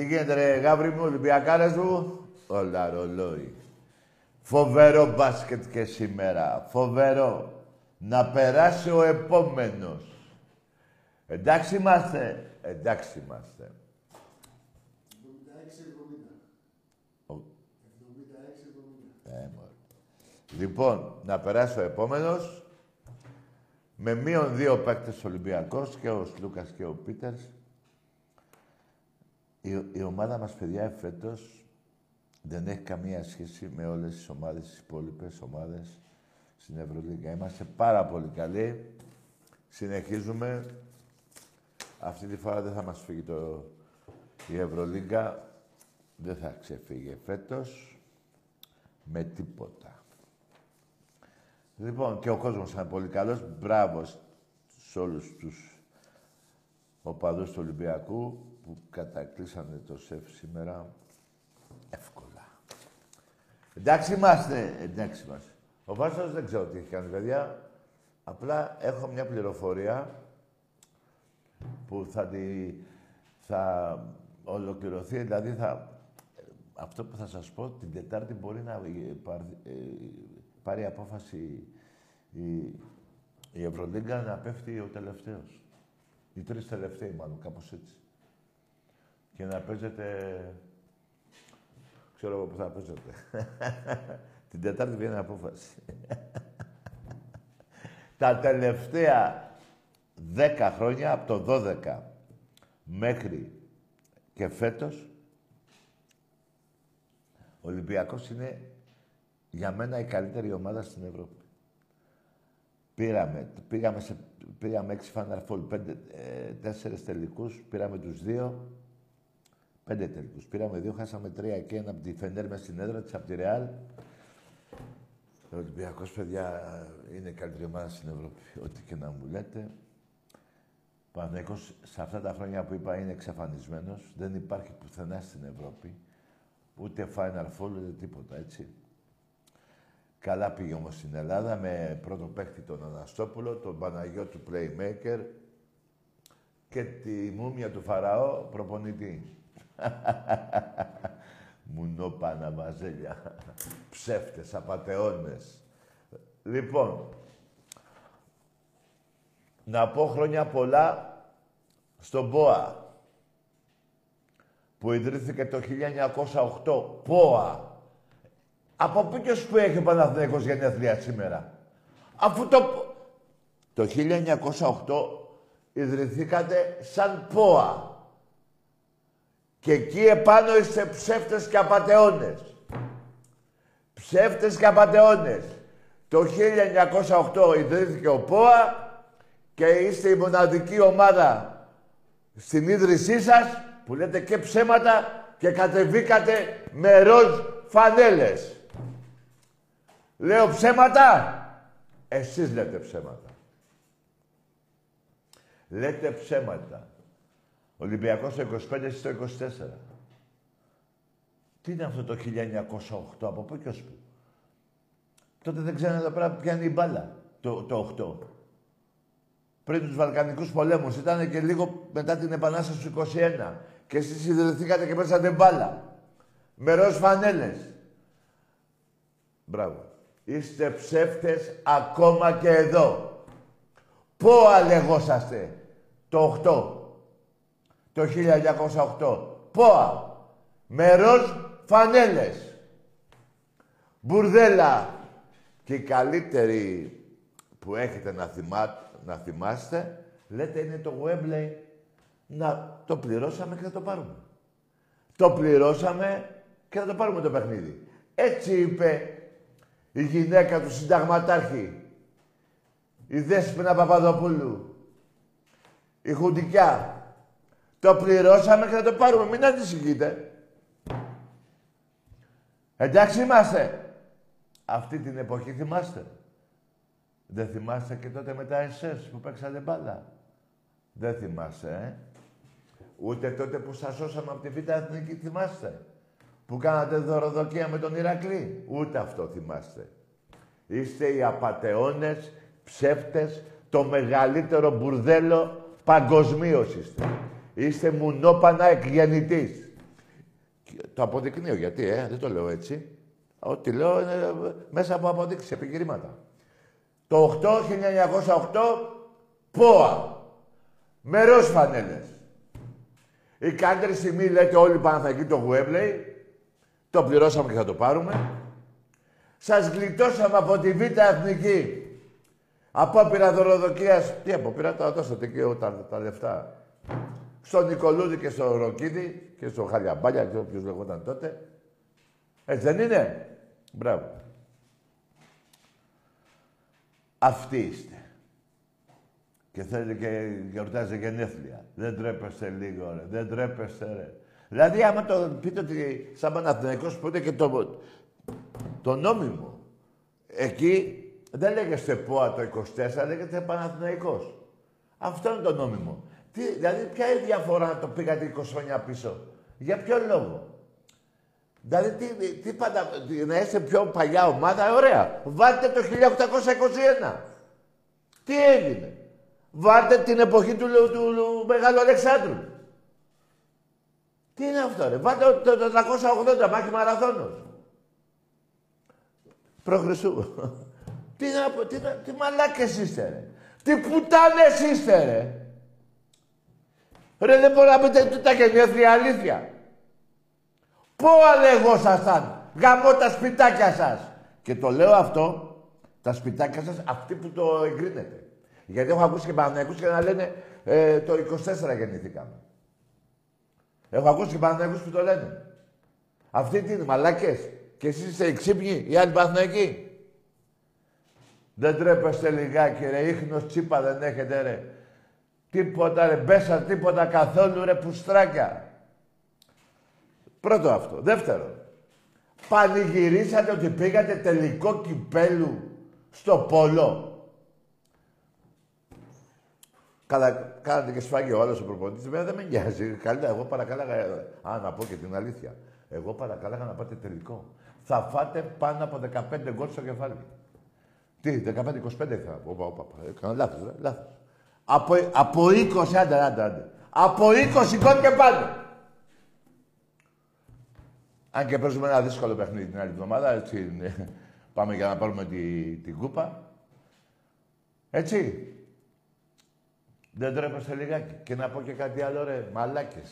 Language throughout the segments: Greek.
Τι γίνεται ρε Γάβρι μου, Ολυμπιακάρες μου; Όλα ρολόι. Φοβερό μπάσκετ και σήμερα. Φοβερό. Να περάσει ο επόμενος. Εντάξει είμαστε. Εντάξει είμαστε. 76-70. Ο- 76-70. Ε, μωρέ. Λοιπόν, να περάσει ο επόμενος. Με μείον δύο παίκτες Ολυμπιακός και ο Σλούκας και ο Πίτερς. Η, η ομάδα μας, παιδιά, εφέτος δεν έχει καμία σχέση με όλες τις ομάδες, τις υπόλοιπες ομάδες στην Ευρωλίγκα. Είμαστε πάρα πολύ καλοί. Συνεχίζουμε. Αυτή τη φορά δεν θα μας φύγει το, η Ευρωλίγκα. Δεν θα ξεφύγει φέτος με τίποτα. Λοιπόν, και ο κόσμος ήταν πολύ καλός. Μπράβο σε όλους τους οπαδούς του Ολυμπιακού που κατακλείσανε το σεφ σήμερα εύκολα. Εντάξει είμαστε, εντάξει είμαστε. Ο Βάσος δεν ξέρω τι έχει κάνει, παιδιά. Απλά έχω μια πληροφορία που θα, τη, θα ολοκληρωθεί, δηλαδή θα, αυτό που θα σας πω, την Τετάρτη μπορεί να ε, πάρει, ε, πάρει απόφαση η, η Ευρωλίγκα να πέφτει ο τελευταίος. Οι τρεις τελευταίοι μάλλον, κάπως έτσι. Και να παίζετε... Ξέρω εγώ που θα παίζετε. την Τετάρτη βγαίνει απόφαση. Τα τελευταία δέκα χρόνια, από το 12 μέχρι και φέτος, ο Ολυμπιακός είναι για μένα η καλύτερη ομάδα στην Ευρώπη. Πήραμε, πήγαμε, σε, πήγαμε έξι Final Four, πέντε, ε, τέσσερις τελικούς, πήραμε τους δύο, πέντε τελικούς. Πήραμε δύο, χάσαμε τρία και ένα από τη Φενέρ μες στην έδρα της, από τη Ρεάλ. Ο Ολυμπιακός, παιδιά, είναι η καλύτερη ομάδα στην Ευρώπη. Ό,τι και να μου λέτε. Ο Παναθηναϊκός, σε αυτά τα χρόνια που είπα, είναι εξαφανισμένος. Δεν υπάρχει πουθενά στην Ευρώπη. Ούτε Final Four, ούτε τίποτα, έτσι. Καλά πήγε όμως στην Ελλάδα με πρώτο παίκτη τον Αναστόπουλο, τον Παναγιώτου Playmaker και τη μούμια του Φαραώ προπονητή. Μουνόπανα μαζέλια. Ψεύτες, απατεώνες. Λοιπόν, να πω χρόνια πολλά στον ΠΟΑ που ιδρύθηκε το 1908. ΠΟΑ. Από ποιος που έχει ο Παναθηναϊκός γενέθλια σήμερα; Αφού το... Το 1908 ιδρυθήκατε σαν ΠΟΑ. Και εκεί επάνω είστε ψεύτες και απατεώνες. Ψεύτες και απατεώνες. Το 1908 ιδρύθηκε ο ΠΟΑ και είστε η μοναδική ομάδα στην ίδρυσή σας που λέτε και ψέματα και κατεβήκατε με ροζ φανέλες. Λέω ψέματα; Εσείς λέτε ψέματα. Λέτε ψέματα. Ολυμπιακός το 25 εσείς το 24. Τι είναι αυτό το 1908, από πού και ως πού; Τότε δεν ξέρανε εδώ πέρα ποια είναι η μπάλα, το, το 8. Πριν τους Βαλκανικούς πολέμους, ήταν και λίγο μετά την Επανάσταση του 21. Και εσείς ιδρυθήκατε και πέσατε μπάλα. Με ροζ φανέλες. Μπράβο. Είστε ψεύτες ακόμα και εδώ. Πού αλεγόσαστε το 8. Το 1908. Πόα. Με ροζ φανέλες. Μπουρδέλα. Και η καλύτερη που έχετε να, θυμά, να θυμάστε, λέτε είναι το Wembley. Να το πληρώσαμε και θα το πάρουμε. Το πληρώσαμε και θα το πάρουμε το παιχνίδι. Έτσι είπε η γυναίκα του συνταγματάρχη, η Δέσποινα Παπαδοπούλου, η Χουντικιά. Το πληρώσαμε και θα το πάρουμε. Μην ανησυχείτε. Εντάξει είμαστε. Αυτή την εποχή θυμάστε. Δεν θυμάστε και τότε με τα SS που παίξατε μπάλα. Δεν θυμάστε, ε. Ούτε τότε που σας σώσαμε από τη Β' Εθνική θυμάστε. Που κάνατε δωροδοκία με τον Ηρακλή. Ούτε αυτό θυμάστε. Είστε οι απατεώνες, ψεύτες, το μεγαλύτερο μπουρδέλο παγκοσμίως είστε. Είστε μουνόπανα εκγεννητής. Το αποδεικνύω γιατί, ε, δεν το λέω έτσι. Ό,τι λέω είναι ε, μέσα από αποδείξεις, επιχειρήματα. Το 8, 1908, ΠΟΑ. Με ροζ φανέλες. Η καλύτερη στιγμή λέτε όλοι Παναθακοί το Γουέμπλεϊ. Το πληρώσαμε και θα το πάρουμε. Σας γλιτώσαμε από τη Β' Εθνική. Απόπειρα δωροδοκίας. Τι απόπειρα, τα δώσατε και τα, τα λεφτά. Στον Νικολούδη και στο Ροκίδη και στο Χαλιαμπάλια και όποιος λεγόταν τότε. Έτσι δεν είναι; Μπράβο. Αυτοί είστε. Και θέλετε και γιορτάζετε γενέθλια. Δεν τρέπεστε λίγο, ρε. Δεν τρέπεστε, ρε. Δηλαδή, άμα το πείτε ότι σαν Παναθηναϊκός πείτε και το, το νόμιμο. Εκεί δεν λέγεστε ΠΟΑ το 24, λέγεται Παναθηναϊκός. Αυτό είναι το νόμιμο. Τι, δηλαδή, ποια είναι η διαφορά να το πήγατε 20 χρόνια πίσω; Για ποιο λόγο; Δηλαδή, τι, τι πάντα, να είστε πιο παλιά ομάδα, ωραία. Βάλτε το 1821. Τι έγινε; Βάλτε την εποχή του, του, του, Μεγάλου Αλεξάνδρου. Τι είναι αυτό, ρε; Βάλτε το, το 480 μάχη μαραθώνος. Προ τι, να, τι, τι μαλάκες είστε, ρε; Τι πουτάνες είστε, ρε; Ρε, δεν μπορεί να πείτε τα γενέθλια αλήθεια. Πού αλεγόσασταν. Γαμώ τα σπιτάκια σας. Και το λέω αυτό, τα σπιτάκια σας, αυτοί που το εγκρίνετε. Γιατί έχω ακούσει και Παναθηναϊκούς και να λένε ε, το 24 γεννηθήκαμε. Έχω ακούσει και Παναθηναϊκούς που το λένε. Αυτοί τι είναι, μαλάκες. Και εσείς είστε εξύπνοι, οι άλλοι Παναθηναϊκοί. Δεν τρέπεστε λιγάκι ρε, ίχνος τσίπα δεν έχετε ρε. Τίποτα ρε, μπέσα τίποτα καθόλου ρε, πουστράκια. Πρώτο αυτό. Δεύτερο. Πανηγυρίσατε ότι πήγατε τελικό κυπέλου στο Πόλο. Καλά, κάνατε και σφάγει ο άλλο ο προπονητής. Βέβαια δεν με νοιάζει. Καλύτερα, εγώ παρακάλαγα. Α, να πω και την αλήθεια. Εγώ παρακάλαγα να πάτε τελικό. Θα φάτε πάνω από 15 γκολ στο κεφάλι. Τι, 15-25 θα πω. Όπα, όπα. Έκανα λάθος, λάθος. Από, από 20, άντε, άντε, άντε. Από 20 γκολ και πάνω. Αν και παίζουμε ένα δύσκολο παιχνίδι την άλλη εβδομάδα, έτσι είναι. Πάμε για να πάρουμε τη, την κούπα. Έτσι. Δεν τρέπεστε λιγάκι. Και να πω και κάτι άλλο, ρε, μαλάκες.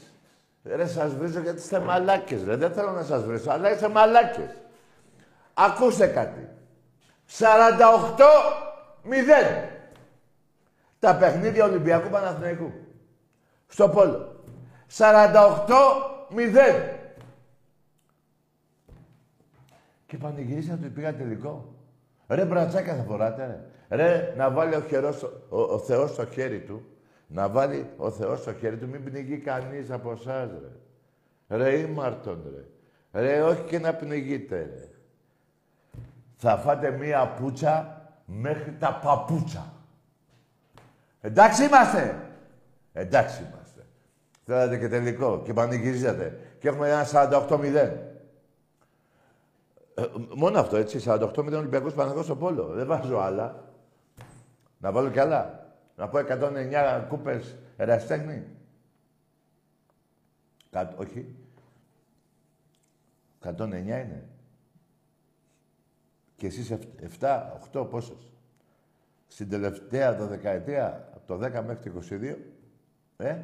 Ρε, σας βρίζω γιατί είστε μαλάκες, ρε. Δεν θέλω να σας βρίσω, αλλά είστε μαλάκες. Ακούστε κάτι. 48-0. Τα παιχνίδια Ολυμπιακού Παναθηναϊκού. Στο Πόλο. 48-0. Και πανηγυρίσατε ότι πήγα τελικό. Ρε μπρατσάκια θα φοράτε, ρε. Ρε, να βάλει ο, χερός, ο, ο Θεός στο χέρι του. Να βάλει ο Θεός στο χέρι του. Μην πνιγεί κανείς από εσάς, ρε. Ρε ήμαρτον, ρε. Ρε, όχι και να πνιγείτε, ρε. Θα φάτε μία πουτσα μέχρι τα παπούτσα. Εντάξει είμαστε. Εντάξει είμαστε. Θέλατε και τελικό και πανηγυρίζατε. Και έχουμε ένα 48-0. Ε, μόνο αυτό, έτσι. 48 με τον Ολυμπιακός Παναγό στο Πόλο. Δεν βάζω άλλα. Να βάλω κι άλλα. Να πω 109 κούπες εραστέχνη. Κα, όχι. 109 είναι. Και εσείς 7, 8 πόσες. Στην τελευταία το δεκαετία, από το 10 μέχρι το 22, ε,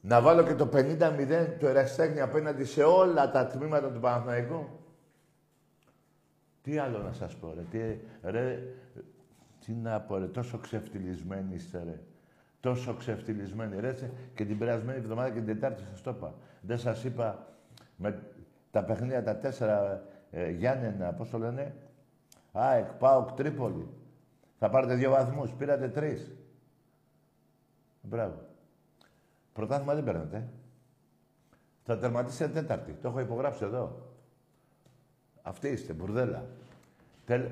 να βάλω και το 50-0 του Εραστέχνη απέναντι σε όλα τα τμήματα του Παναθηναϊκού. Τι άλλο να σας πω, ρε. Τι, ρε, τι να πω, ρε. Τόσο ξεφτυλισμένοι είστε, ρε. Τόσο ξεφτυλισμένοι, ρε. Και την περασμένη εβδομάδα και την Τετάρτη σας το είπα. Δεν σας είπα με τα παιχνίδια τα τέσσερα ε, Γιάννενα, πώς το λένε. ΑΕΚ, ΠΑΟΚ, Τρίπολη. Θα πάρετε δύο βαθμούς, πήρατε τρεις. Μπράβο. Πρωτάθλημα δεν παίρνετε. Θα τερματίσετε τέταρτη. Το έχω υπογράψει εδώ. Αυτή είστε, μπουρδέλα.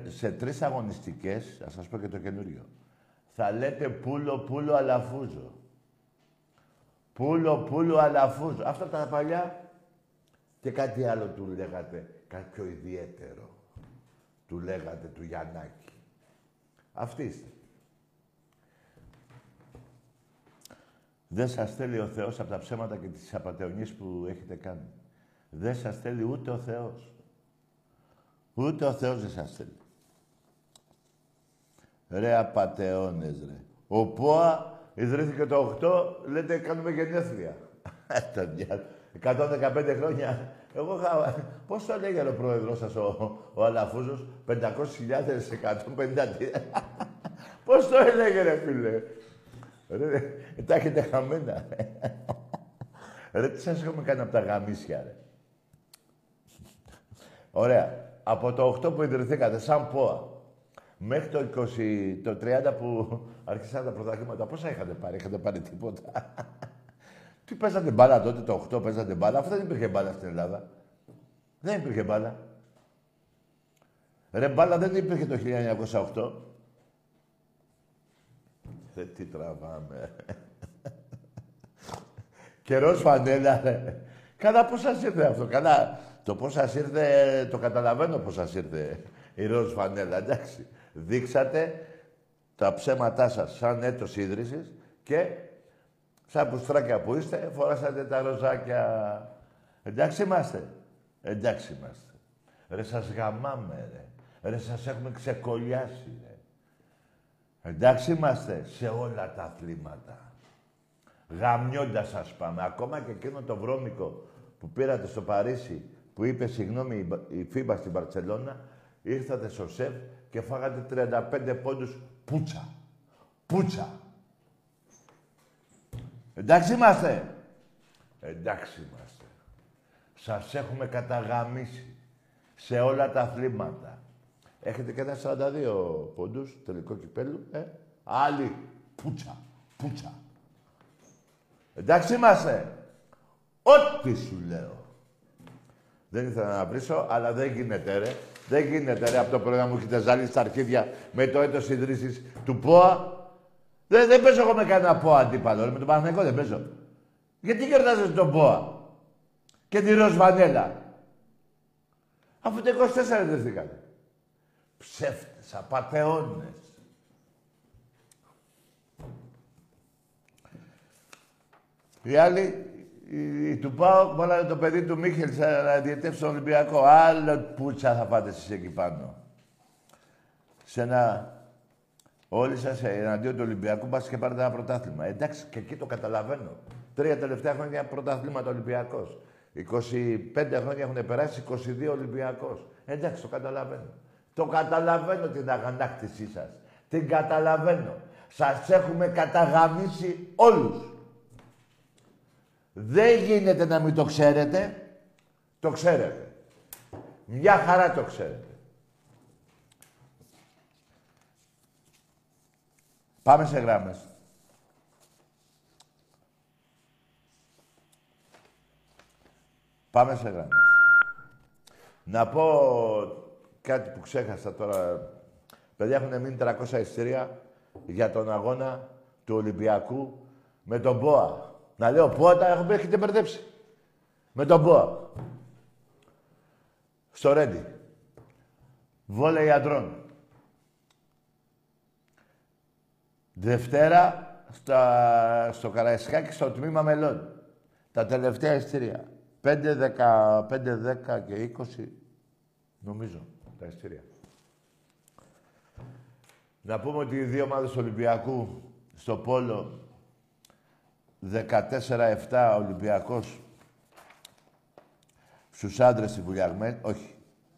Σε τρεις αγωνιστικές, θα σας πω και το καινούριο, θα λέτε πούλο, πούλο, αλαφούζο. Πούλο, πούλο, αλαφούζο. Αυτά τα παλιά και κάτι άλλο του λέγατε, κάτι πιο ιδιαίτερο. Του λέγατε του Γιαννάκη. Αυτής είστε. Δεν σας θέλει ο Θεός από τα ψέματα και τις απαταιωνίες που έχετε κάνει. Δεν σας θέλει ούτε ο Θεός. Ούτε ο Θεός δεν σας θέλει. Ρε απατεώνες, ρε. Ο ΠΟΑ ιδρύθηκε το 8, λέτε κάνουμε γενέθλια. Τα 115 χρόνια. Εγώ είχα... Πώς το έλεγε ο πρόεδρος σας, ο, ο Αλαφούζος, 500.000, 150... Πώς το έλεγε, ρε φίλε; Ρε, τα έχετε χαμένα. Ρε, τι σας έχουμε κάνει από τα γαμίσια, ρε; Ωραία. Από το 8 που ιδρυθήκατε, σαν ΠΟΑ, μέχρι το 20, το 30 που άρχισαν τα πρωταθλήματα, πόσα είχατε πάρει, είχατε πάρει τίποτα; Τι παίζατε μπάλα τότε, το 8 παίζατε μπάλα, αφού δεν υπήρχε μπάλα στην Ελλάδα. Δεν υπήρχε μπάλα. Ρε μπάλα δεν υπήρχε το 1908. Ε, τι τραβάμε. Καιρός φανέλα, ρε. Καλά, πώς σας ήρθε αυτό; Καλά, το πώς σας ήρθε, το καταλαβαίνω πώς σας ήρθε η ροζ φανέλα, εντάξει. Δείξατε τα ψέματά σας σαν έτος ίδρυσης και σαν πουστράκια που είστε, φοράσατε τα ροζάκια. Εντάξει είμαστε. Εντάξει είμαστε. Ρε σας γαμάμε, ρε. Ρε σας έχουμε ξεκολλιάσει, ρε. Εντάξει είμαστε σε όλα τα αθλήματα. Γαμώντας σας πάμε. Ακόμα και εκείνο το βρώμικο που πήρατε στο Παρίσι, που είπε συγγνώμη η Φίμπα στην Μπαρτσελόνα, ήρθατε στο ΣΕΦ και φάγατε 35 πόντους πούτσα. Πούτσα. Εντάξει είμαστε. Εντάξει είμαστε. Σας έχουμε καταγαμίσει σε όλα τα αθλήματα. Έχετε και ένα 42 πόντους, τελικό κυπέλου, ε. Άλλοι. Πούτσα. Πούτσα. Εντάξει είμαστε. Ό,τι σου λέω. Δεν ήθελα να βρίσω, αλλά δεν γίνεται, ρε. Δεν γίνεται, ρε, από το πρωί να μου έχετε ζάλει στα αρχίδια με το έτος ιδρύσης του ΠΟΑ. Δεν, δεν παίζω εγώ με κανένα ΠΟΑ αντίπαλο, ρε. με τον Παναγενικό δεν παίζω. Γιατί κερδάζετε τον ΠΟΑ και τη Ροζ Βανέλα; Αφού το 24 ιδρυθήκατε. Ψεύτες, απατεώνες. Οι άλλοι η, του πάω, βάλανε το παιδί του Μίχελ να διαιτεύσει τον Ολυμπιακό. Άλλο πουτσα θα πάτε εσείς εκεί πάνω. Σε ένα... Όλοι σας εναντίον του Ολυμπιακού πας και πάρετε ένα πρωτάθλημα. Εντάξει, και εκεί το καταλαβαίνω. Τρία τελευταία χρόνια πρωτάθλημα Ολυμπιακός. 25 χρόνια έχουν περάσει, 22 Ολυμπιακός. Εντάξει, το καταλαβαίνω. Το καταλαβαίνω την αγανάκτησή σας. Την καταλαβαίνω. Σας έχουμε καταγαμίσει όλους. Δεν γίνεται να μην το ξέρετε. Το ξέρετε. Μια χαρά το ξέρετε. Πάμε σε γράμμες. Πάμε σε γράμμες. Να πω κάτι που ξέχασα τώρα. Παιδιά έχουν μείνει 300 εισιτήρια για τον αγώνα του Ολυμπιακού με τον ΠΟΑ. Να λέω ΠΟΑ τα έχουμε, έχετε μπερδέψει. Με τον ΠΟΑ. Στο Ρέντι. Βόλεϊ αντρών. Δευτέρα στα, στο Καραϊσκάκι στο τμήμα μελών. Τα τελευταία ειστήρια. 5, 10, 5, 10 και 20 νομίζω τα ειστήρια. Να πούμε ότι οι δύο ομάδες Ολυμπιακού στο Πόλο 14-7 Ολυμπιακός στους άντρες στη Βουλιαγμένη, όχι,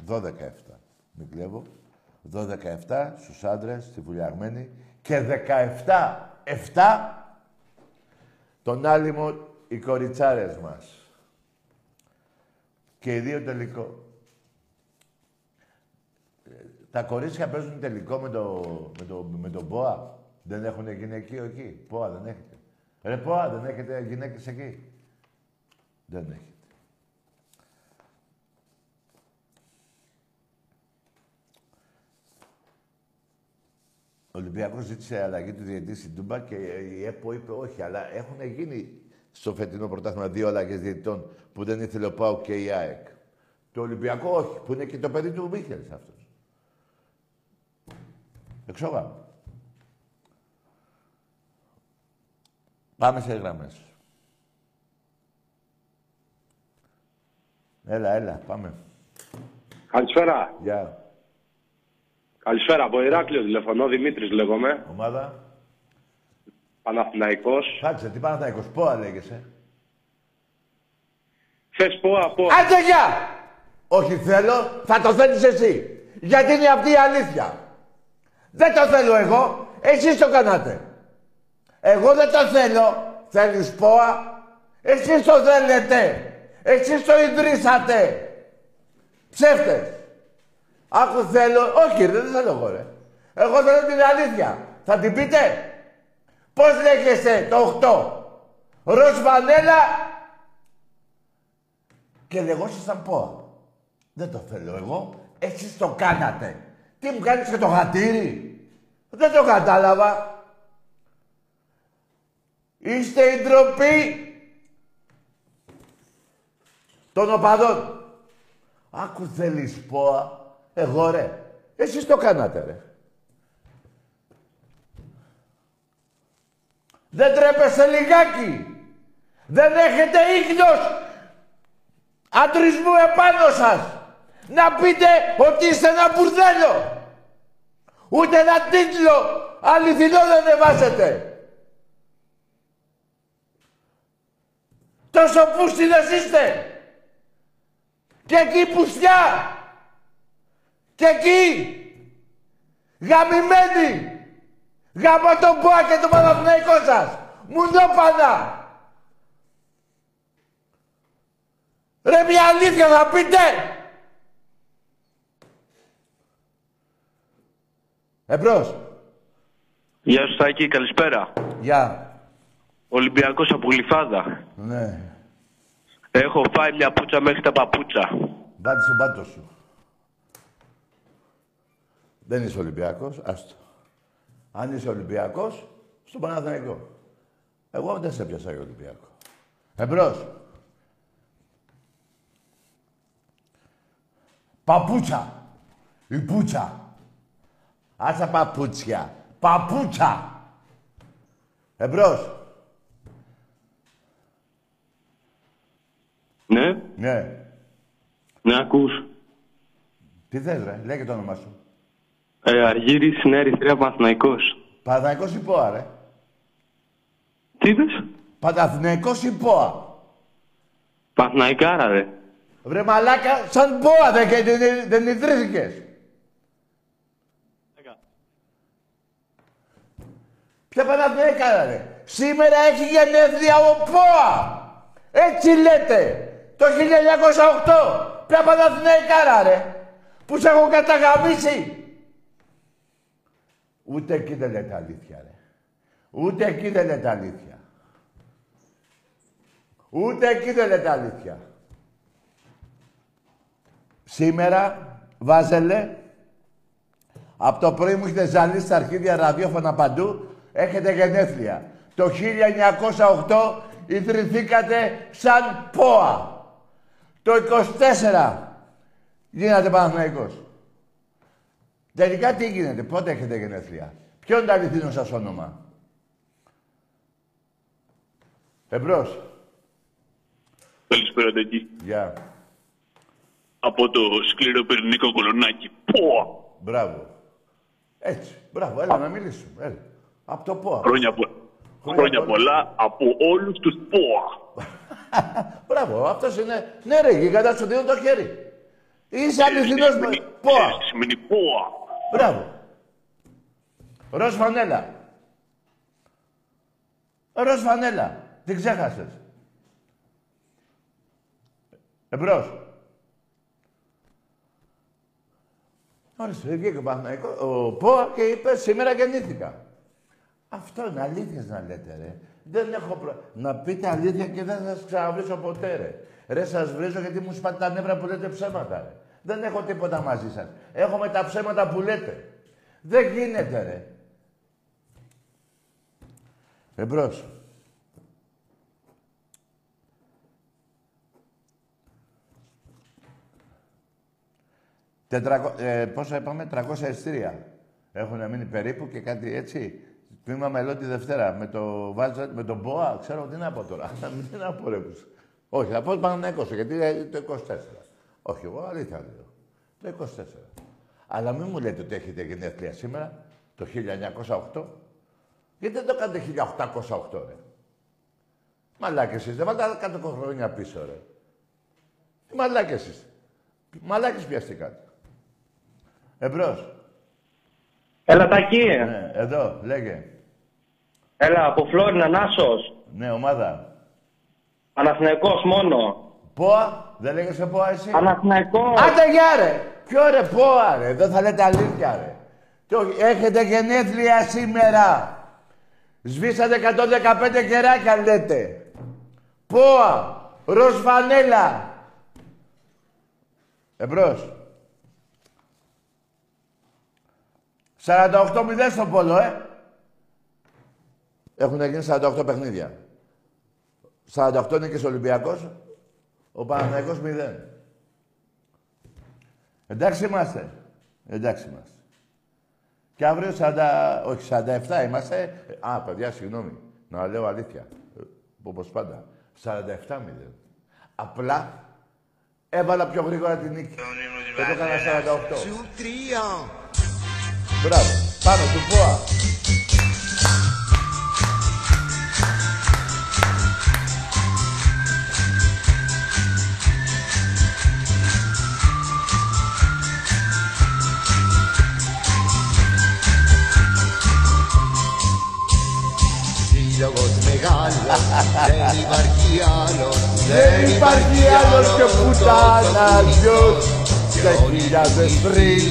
12-7, μην κλέβω, 12-7 στους άντρες στη Βουλιαγμένη και 17-7 τον άλυμο οι κοριτσάρες μας. Και οι δύο τελικό. Τα κορίτσια παίζουν τελικό με το, με το, με το ΠΟΑ. Δεν έχουν γυναικείο εκεί. ΠΟΑ δεν έχετε. Ρε ΠΟΑ, δεν έχετε γυναίκες εκεί. Δεν έχετε. Ο Ολυμπιακός ζήτησε αλλαγή του διαιτητή στην Τούμπα και η ΕΠΟ είπε όχι, αλλά έχουν γίνει στο φετινό πρωτάθλημα δύο αλλαγές διαιτητών που δεν ήθελε ο ΠΑΟ και η ΑΕΚ. Το Ολυμπιακό όχι, που είναι και το παιδί του Μίχελ αυτός. Εξόγαμε. Πάμε σε γραμμές. Έλα, έλα, πάμε. Καλησπέρα. Γεια. Καλησπέρα. Από Ηράκλειο τηλεφωνώ. Δημήτρης λέγομαι. Ομάδα. Παναθηναϊκός. Κάτσε, τι Παναθηναϊκός, πόα λέγεσαι. Θες πω από... Άντε γεια! Όχι θέλω, θα το θέλεις εσύ. Γιατί είναι αυτή η αλήθεια. Δεν το θέλω εγώ, εσείς το κάνατε. Εγώ δεν το θέλω. Θέλεις πόα, εσείς το θέλετε. Εσείς το ιδρύσατε. Ψεύτες. Άκου θέλω, όχι ρε, δεν θέλω εγώ ρε. Εγώ θέλω την αλήθεια. Θα την πείτε. Πώς λέγεσαι το 8. Ροζ Βανέλα και λεγόσασταν ΠΟΑ. Δεν το θέλω εγώ. Εσείς το κάνατε. Τι μου κάνεις και το χατήρι. Δεν το κατάλαβα. Είστε η ντροπή των οπαδών. Άκου θέλεις ΠΟΑ. Εγώ ρε. Εσείς το κάνατε ρε. Δεν τρέπεστε λιγάκι. Δεν έχετε ίχνος αντρισμού επάνω σας. Να πείτε ότι είστε ένα μπουρδέλο. Ούτε ένα τίτλο αληθινό δεν ανεβάσετε. Τόσο πούστιδες είστε. Και εκεί πουστιά. Και εκεί. Γαμημένοι. Γαμώ τον Ποά και τον Παναθηναϊκό σας. Μουνόπανα. Ρε μια αλήθεια θα πείτε. Εμπρός. Γεια σου Σάκη, καλησπέρα. Γεια. Ολυμπιακός από Γλυφάδα. Ναι. Έχω φάει μια πουτσα μέχρι τα παπούτσα. Μπάτε στον πάτο σου. Δεν είσαι Ολυμπιακός, άστο. Αν είσαι Ολυμπιακός, στον Παναθηναϊκό. Εγώ δεν σε πιάσα για Ολυμπιακό. Εμπρός. Παπούτσα. Η πουτσα. Άσα παπούτσια. Παπούτσα. Εμπρός. Ναι, Ναι. ναι ακούς. Τι θες ρε, λέγε το όνομά σου. Ε, Αργύρης, Νέα Ερυθρέα, Παναθηναϊκός. Παναθηναϊκός ή ΠΟΑ ρε; Τι είπες; Παναθηναϊκός ή ΠΟΑ; Παναθηναϊκάρα ρε. Βρε μαλάκα, σαν ΠΟΑ δεν, δεν, δεν, δεν ιδρύθηκες. Ποια Παναθηναϊκάρα ρε; Σήμερα έχει γενέθλια ο ΠΟΑ. Έτσι λέτε. Το 1908. Ποια Παναθηναϊκάρα ρε; Που σε έχω καταγαμίσει. Ούτε εκεί δεν λέτε αλήθεια ρε. Ούτε εκεί δεν λέτε αλήθεια. Ούτε εκεί δεν λέτε αλήθεια. Σήμερα, Βάζελε, από το πρωί μου έχετε ζαλίσει στα αρχίδια ραδιόφωνα παντού, έχετε γενέθλια. Το 1908 ιδρυθήκατε σαν ΠΟΑ. Το 24 γίνατε Παναθηναϊκός. Τελικά τι γίνεται, πότε έχετε γενέθλια; Ποιο είναι το αληθινό σας όνομα; Εμπρός. Καλησπέρα, Τέκη. Γεια. Από το σκληρό πυρηνικό κολονάκι. Πω! Μπράβο. Έτσι. Μπράβο. Έλα να μιλήσουμε. Έλα. Από το ΠΟΑ. Χρόνια, πο... Χρόνια πολλά από όλους τους ΠΟΑ. Μπράβο. Αυτός είναι... Ναι ρε, γίγαντα σου δίνω το χέρι. Είσαι αληθινός με... ΠΟΑ. Σημαίνει ΠΟΑ. Μπράβο. Ροζ φανέλα. Ροζ φανέλα. Την ξέχασες. Εμπρός. Ορίστε, βγήκε ο Παναθηναϊκός, ο ΠΟΑ και είπε σήμερα γεννήθηκα. Αυτό είναι αλήθεια να λέτε, ρε. Δεν έχω προ... Να πείτε αλήθεια και δεν θα σας ξαναβρίσω ποτέ, ρε. Ρε, σας βρίζω γιατί μου σπάτε τα νεύρα που λέτε ψέματα, ρε. Δεν έχω τίποτα μαζί σας. Έχω με τα ψέματα που λέτε. Δεν γίνεται, ρε. Εμπρός. Τετρακο... Ε, πόσα είπαμε, 300 εστία. Έχουν μείνει περίπου και κάτι έτσι; Τμήμα μελό τη Δευτέρα. Με το Βάζα, με τον Μπόα, ξέρω τι να πω τώρα. Τι να πω ρε. πούς. Όχι, θα πω Παναθηναϊκός, γιατί είναι το 24. Όχι, εγώ αλήθεια λέω. Το 24. Αλλά μην μου λέτε ότι έχετε γενέθλια σήμερα, το 1908. Γιατί δεν το κάνετε 1808, ρε; Μαλάκες είστε, βάλτε άλλα κάτω χρόνια πίσω, ρε. Τι μαλάκες είστε. Μαλάκες πιαστήκατε. Εμπρός. Έλα Τακί. Ναι, εδώ, λέγε. Έλα από Φλόρινα Νάσος. Ναι, ομάδα. Παναθηναϊκός μόνο. Πόα, δεν λέγεσαι Πόα εσύ; Παναθηναϊκός. Άντε γεια ρε. Ποιο ρε Πόα ρε, δεν θα λέτε αλήθεια ρε. Και όχι, έχετε γενέθλια σήμερα. Σβήσατε 115 κεράκια λέτε. Πόα, ροζ φανέλα. Εμπρός. 48-0 στο πόλο, ε. Έχουν γίνει 48 παιχνίδια. 48 είναι και στο Ολυμπιακός. Ο Παναθηναϊκός 0. Εντάξει είμαστε. Εντάξει είμαστε. Και αύριο 40, όχι 47 είμαστε. Α, παιδιά, συγγνώμη. Να λέω αλήθεια. Ε, Όπως πάντα. 47-0. Απλά έβαλα πιο γρήγορα την νίκη. Και το έκανα 48. Μπράβο. Πάνω του ΠΟΑ. Δεν υπάρχει άλλος Δεν υπάρχει άλλος και πουτάνα δυος Σε χιλιάδες πριν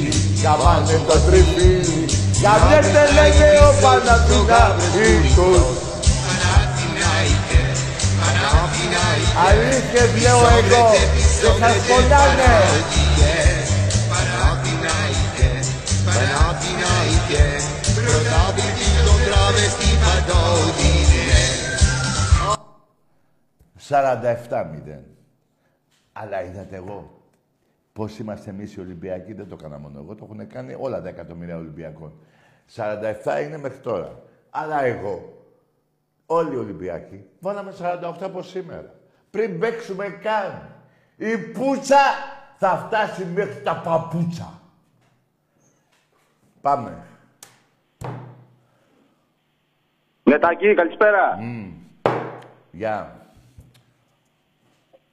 καμάνε το τριφύλι. Καμιέται λέγε ο Παναθηναϊκός. Αλήθειες λέω εγώ. Και σας πονάνε Παναθηναϊκές, Παναθηναϊκές. Πρωτάθλητη των τραβεστή παντόδινε 47-0. Αλλά είδατε εγώ. Πώς είμαστε εμείς οι Ολυμπιακοί, δεν το έκανα μόνο εγώ, το έχουν κάνει όλα τα εκατομμύρια Ολυμπιακών. 47 είναι μέχρι τώρα. Αλλά εγώ, όλοι οι Ολυμπιακοί, βάλαμε 48 από σήμερα. Πριν παίξουμε καν. Η πουτσα θα φτάσει μέχρι τα παπούτσα. Πάμε. Νετακή, καλησπέρα. Γεια.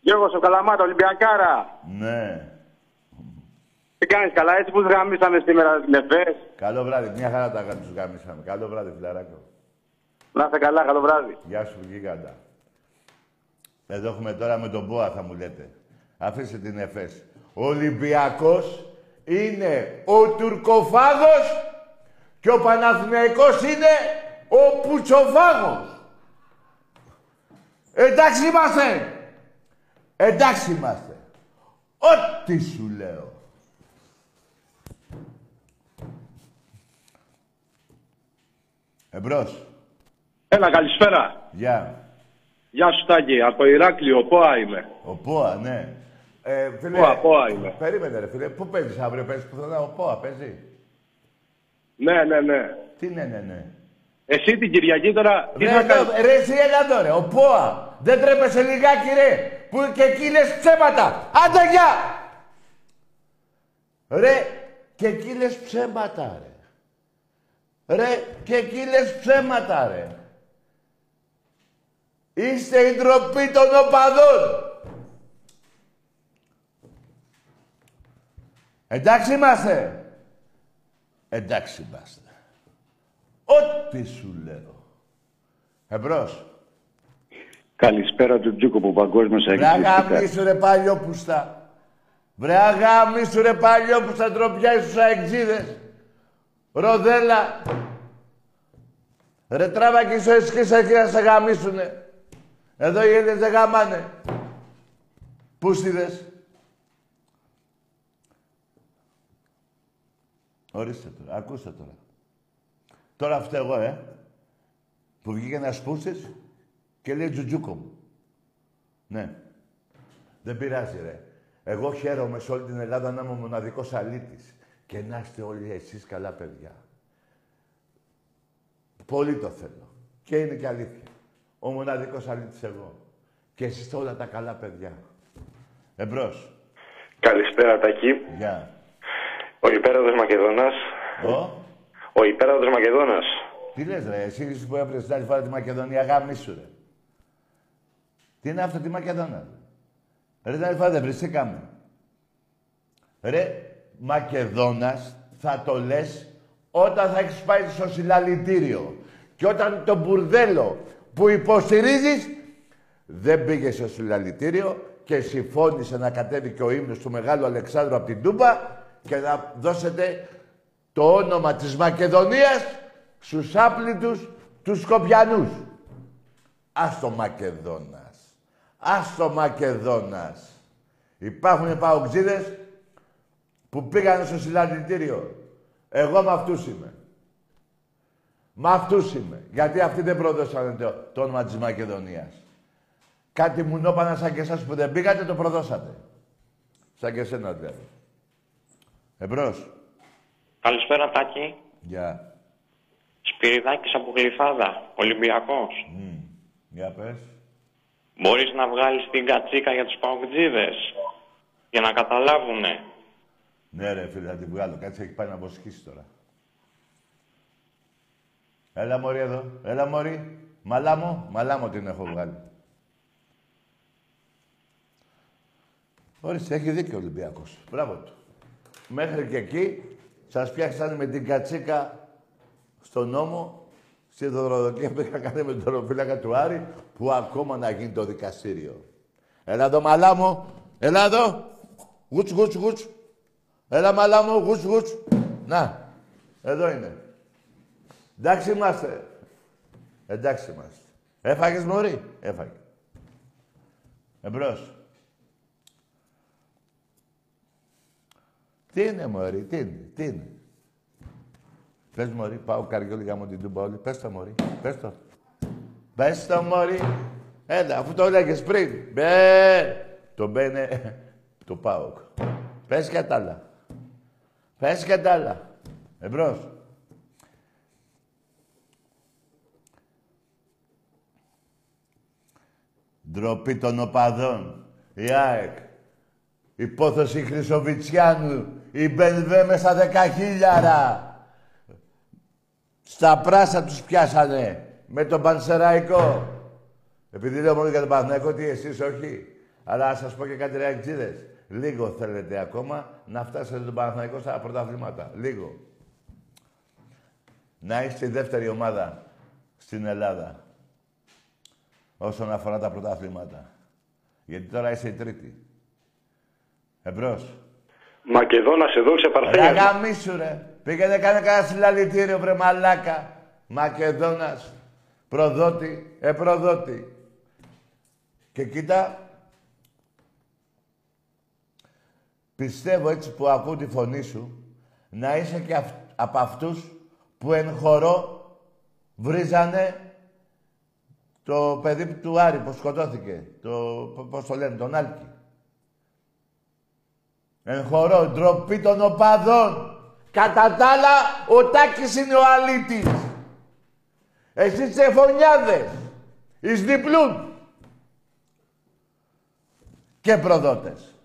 Γιώργος, ο Καλαμάτα, Ολυμπιακάρα. Ναι. Τι κάνεις καλά, έτσι που γαμίσαμε σήμερα τις λεφές. Καλό βράδυ. Μια χαρά τα τους γάμισαμε. Καλό βράδυ, φιλαράκο. Να είστε καλά, καλό βράδυ. Γεια σου, γίγαντα. Εδώ έχουμε τώρα με τον Μπόα, θα μου λέτε. Αφήστε την ΕΦΕΣ. Ο Ολυμπιακός είναι ο Τουρκοφάγος και ο Παναθηναϊκός είναι ο Πουτσοφάγος. Εντάξει είμαστε. Εντάξει είμαστε. Ό,τι σου λέω. Εμπρός. Έλα, καλησπέρα. Γεια. Γεια σου, Τάκη. Από Ηράκλειο, Πόα είμαι. Ο Πόα, ναι. Ε, φίλε, Πόα, Πόα είμαι. Περίμενε ρε φίλε. Πού παίζεις αύριο, παίζεις πουθενά; Ο Πόα παίζει; Ναι, ναι, ναι. Τι ναι, ναι, ναι. Εσύ την Κυριακή τώρα τι Ρε, θα ρε, κάνεις. ρε, εσύ έλα εδώ, ρε. Ο Πόα. Δεν τρέπεσαι λιγάκι, ρε. Που και εκεί λες ψέματα. Άντε, γεια. Ρε, και εκεί λες ψέματα, ρε. Ρε, και εκεί λες ψέματα, ρε. Είστε η ντροπή των οπαδών. Εντάξει είμαστε. Εντάξει είμαστε. Ό,τι σου λέω. Εμπρός. Καλησπέρα του Τζούκο που παγκόσμιος Βρε αγάμισου ρε παλιόπουστα. Βρε αγάμισου ρε παλιόπουστα ντροπιά στους αεξίδες. Ροδέλα. Ρε τράβα και είσαι σκίσα εκεί να σε γαμίσουνε. Εδώ οι Έλληνες δεν γαμάνε. Πούστιδες. Ορίστε τώρα, ακούστε τώρα. Τώρα φταίω, ε. Που βγήκε ένας πούστης και λέει τζουτζούκο μου. Ναι. Δεν πειράζει, ρε. Εγώ χαίρομαι σε όλη την Ελλάδα να είμαι ο μοναδικός αλήτης. Και να είστε όλοι εσείς καλά παιδιά. Πολύ το θέλω. Και είναι και αλήθεια. Ο μοναδικός αλήτης εγώ. Και εσείς είστε όλα τα καλά παιδιά. Εμπρός. Καλησπέρα, Τάκη. Γεια. Ο υπέραδος Μακεδόνας. Ο; Ο υπέραδος Μακεδόνας. Τι λες ρε, εσύ που έπρεπε την άλλη φορά τη Μακεδονία, γάμισου ρε. Τι είναι αυτό τη Μακεδόνα; Ρε, την άλλη φορά δεν βριστήκαμε. Ρε, Μακεδόνας θα το λες όταν θα έχεις πάει στο συλλαλητήριο. Και όταν το μπουρδέλο που υποστηρίζεις δεν πήγε στο συλλαλητήριο και συμφώνησε να κατέβει και ο ύμνος του Μεγάλου Αλεξάνδρου από την Τούμπα και να δώσετε το όνομα της Μακεδονίας στους άπλητους τους Σκοπιανούς. Άστο Μακεδόνας. Άστο Μακεδόνας. Υπάρχουν παοξίδες που πήγαν στο συλλαλητήριο. Εγώ με αυτούς είμαι. Με αυτούς είμαι. Γιατί αυτοί δεν προδώσανε το, το όνομα της Μακεδονίας. Κάτι μου νόπανα σαν και εσάς που δεν πήγατε, το προδώσατε. Σαν και εσένα δηλαδή. Εμπρός. Καλησπέρα Τάκη. Γεια. Σπυριδάκης από Γλυφάδα, Ολυμπιακός. Μμ. Για πες. Μπορείς να βγάλεις την κατσίκα για τους παουτζίδες. Για να καταλάβουνε. Ναι ρε φίλε, θα την βγάλω. Κάτσε, έχει πάει να βοσκήσει τώρα. Έλα μωρή εδώ. Έλα μωρή. Μαλάμο. Μαλάμο την έχω βγάλει. Ορίστε, έχει δίκιο ο Ολυμπιακός. Μπράβο του. Μέχρι και εκεί σας πιάξανε με την κατσίκα στον νόμο, στη δωροδοκία που είχα κάνει με τον ροφύλακα του Άρη, που ακόμα να γίνει το δικαστήριο. Έλα εδώ μαλάμο. Έλα εδώ. Γουτς, γουτς, γουτς. Έλα μαλάμο, γουτς, γουτς. Να, εδώ είναι. Εντάξει είμαστε. Εντάξει είμαστε. Έφαγες μωρή; Έφαγε. Εμπρός. Τι είναι μωρή, τι είναι, τι είναι; Πες μωρή, πάω καριόλι για μου την τούμπα όλη. Πες το μωρή, πες το. Πες το μωρή. Έλα, αφού το έλεγες πριν. Μπε. Το μπαίνε το πάω. Πες και τα άλλα. Πες και τα άλλα. Εμπρός. Ντροπή των οπαδών. Η ΑΕΚ. Υπόθεση Χρυσοβιτσιάνου. Η Μπενβέ μέσα δεκαχίλιαρα. Στα πράσα τους πιάσανε. Με τον Πανσεραϊκό. Επειδή λέω μόνο για τον Παναθηναϊκό, τι εσείς όχι. Αλλά να σας πω και κάτι ρεακτζίδες. Λίγο θέλετε ακόμα να φτάσετε τον Παναθηναϊκό στα πρωταθλήματα. Λίγο. Να είστε η δεύτερη ομάδα στην Ελλάδα όσον αφορά τα πρωταθλήματα. Γιατί τώρα είσαι η τρίτη. Εμπρός. Μακεδόνας εδώ σε Ρε Παρθένια. γαμίσου ρε. Πήγαινε κάνε κανένα συλλαλητήριο βρε μαλάκα. Μακεδόνας. Προδότη. Ε, προδότη. Και κοίτα. Πιστεύω έτσι που ακούω τη φωνή σου να είσαι και αυ- από αυτούς που εν χορό βρίζανε το παιδί του Άρη που σκοτώθηκε. Το, π- πώς το λένε, τον Άλκη. Εν χορό, ντροπή των οπαδών. Κατά τα άλλα, ο Τάκης είναι ο αλήτης. Εσείς είστε φωνιάδες. Εις διπλούν. Και προδότες.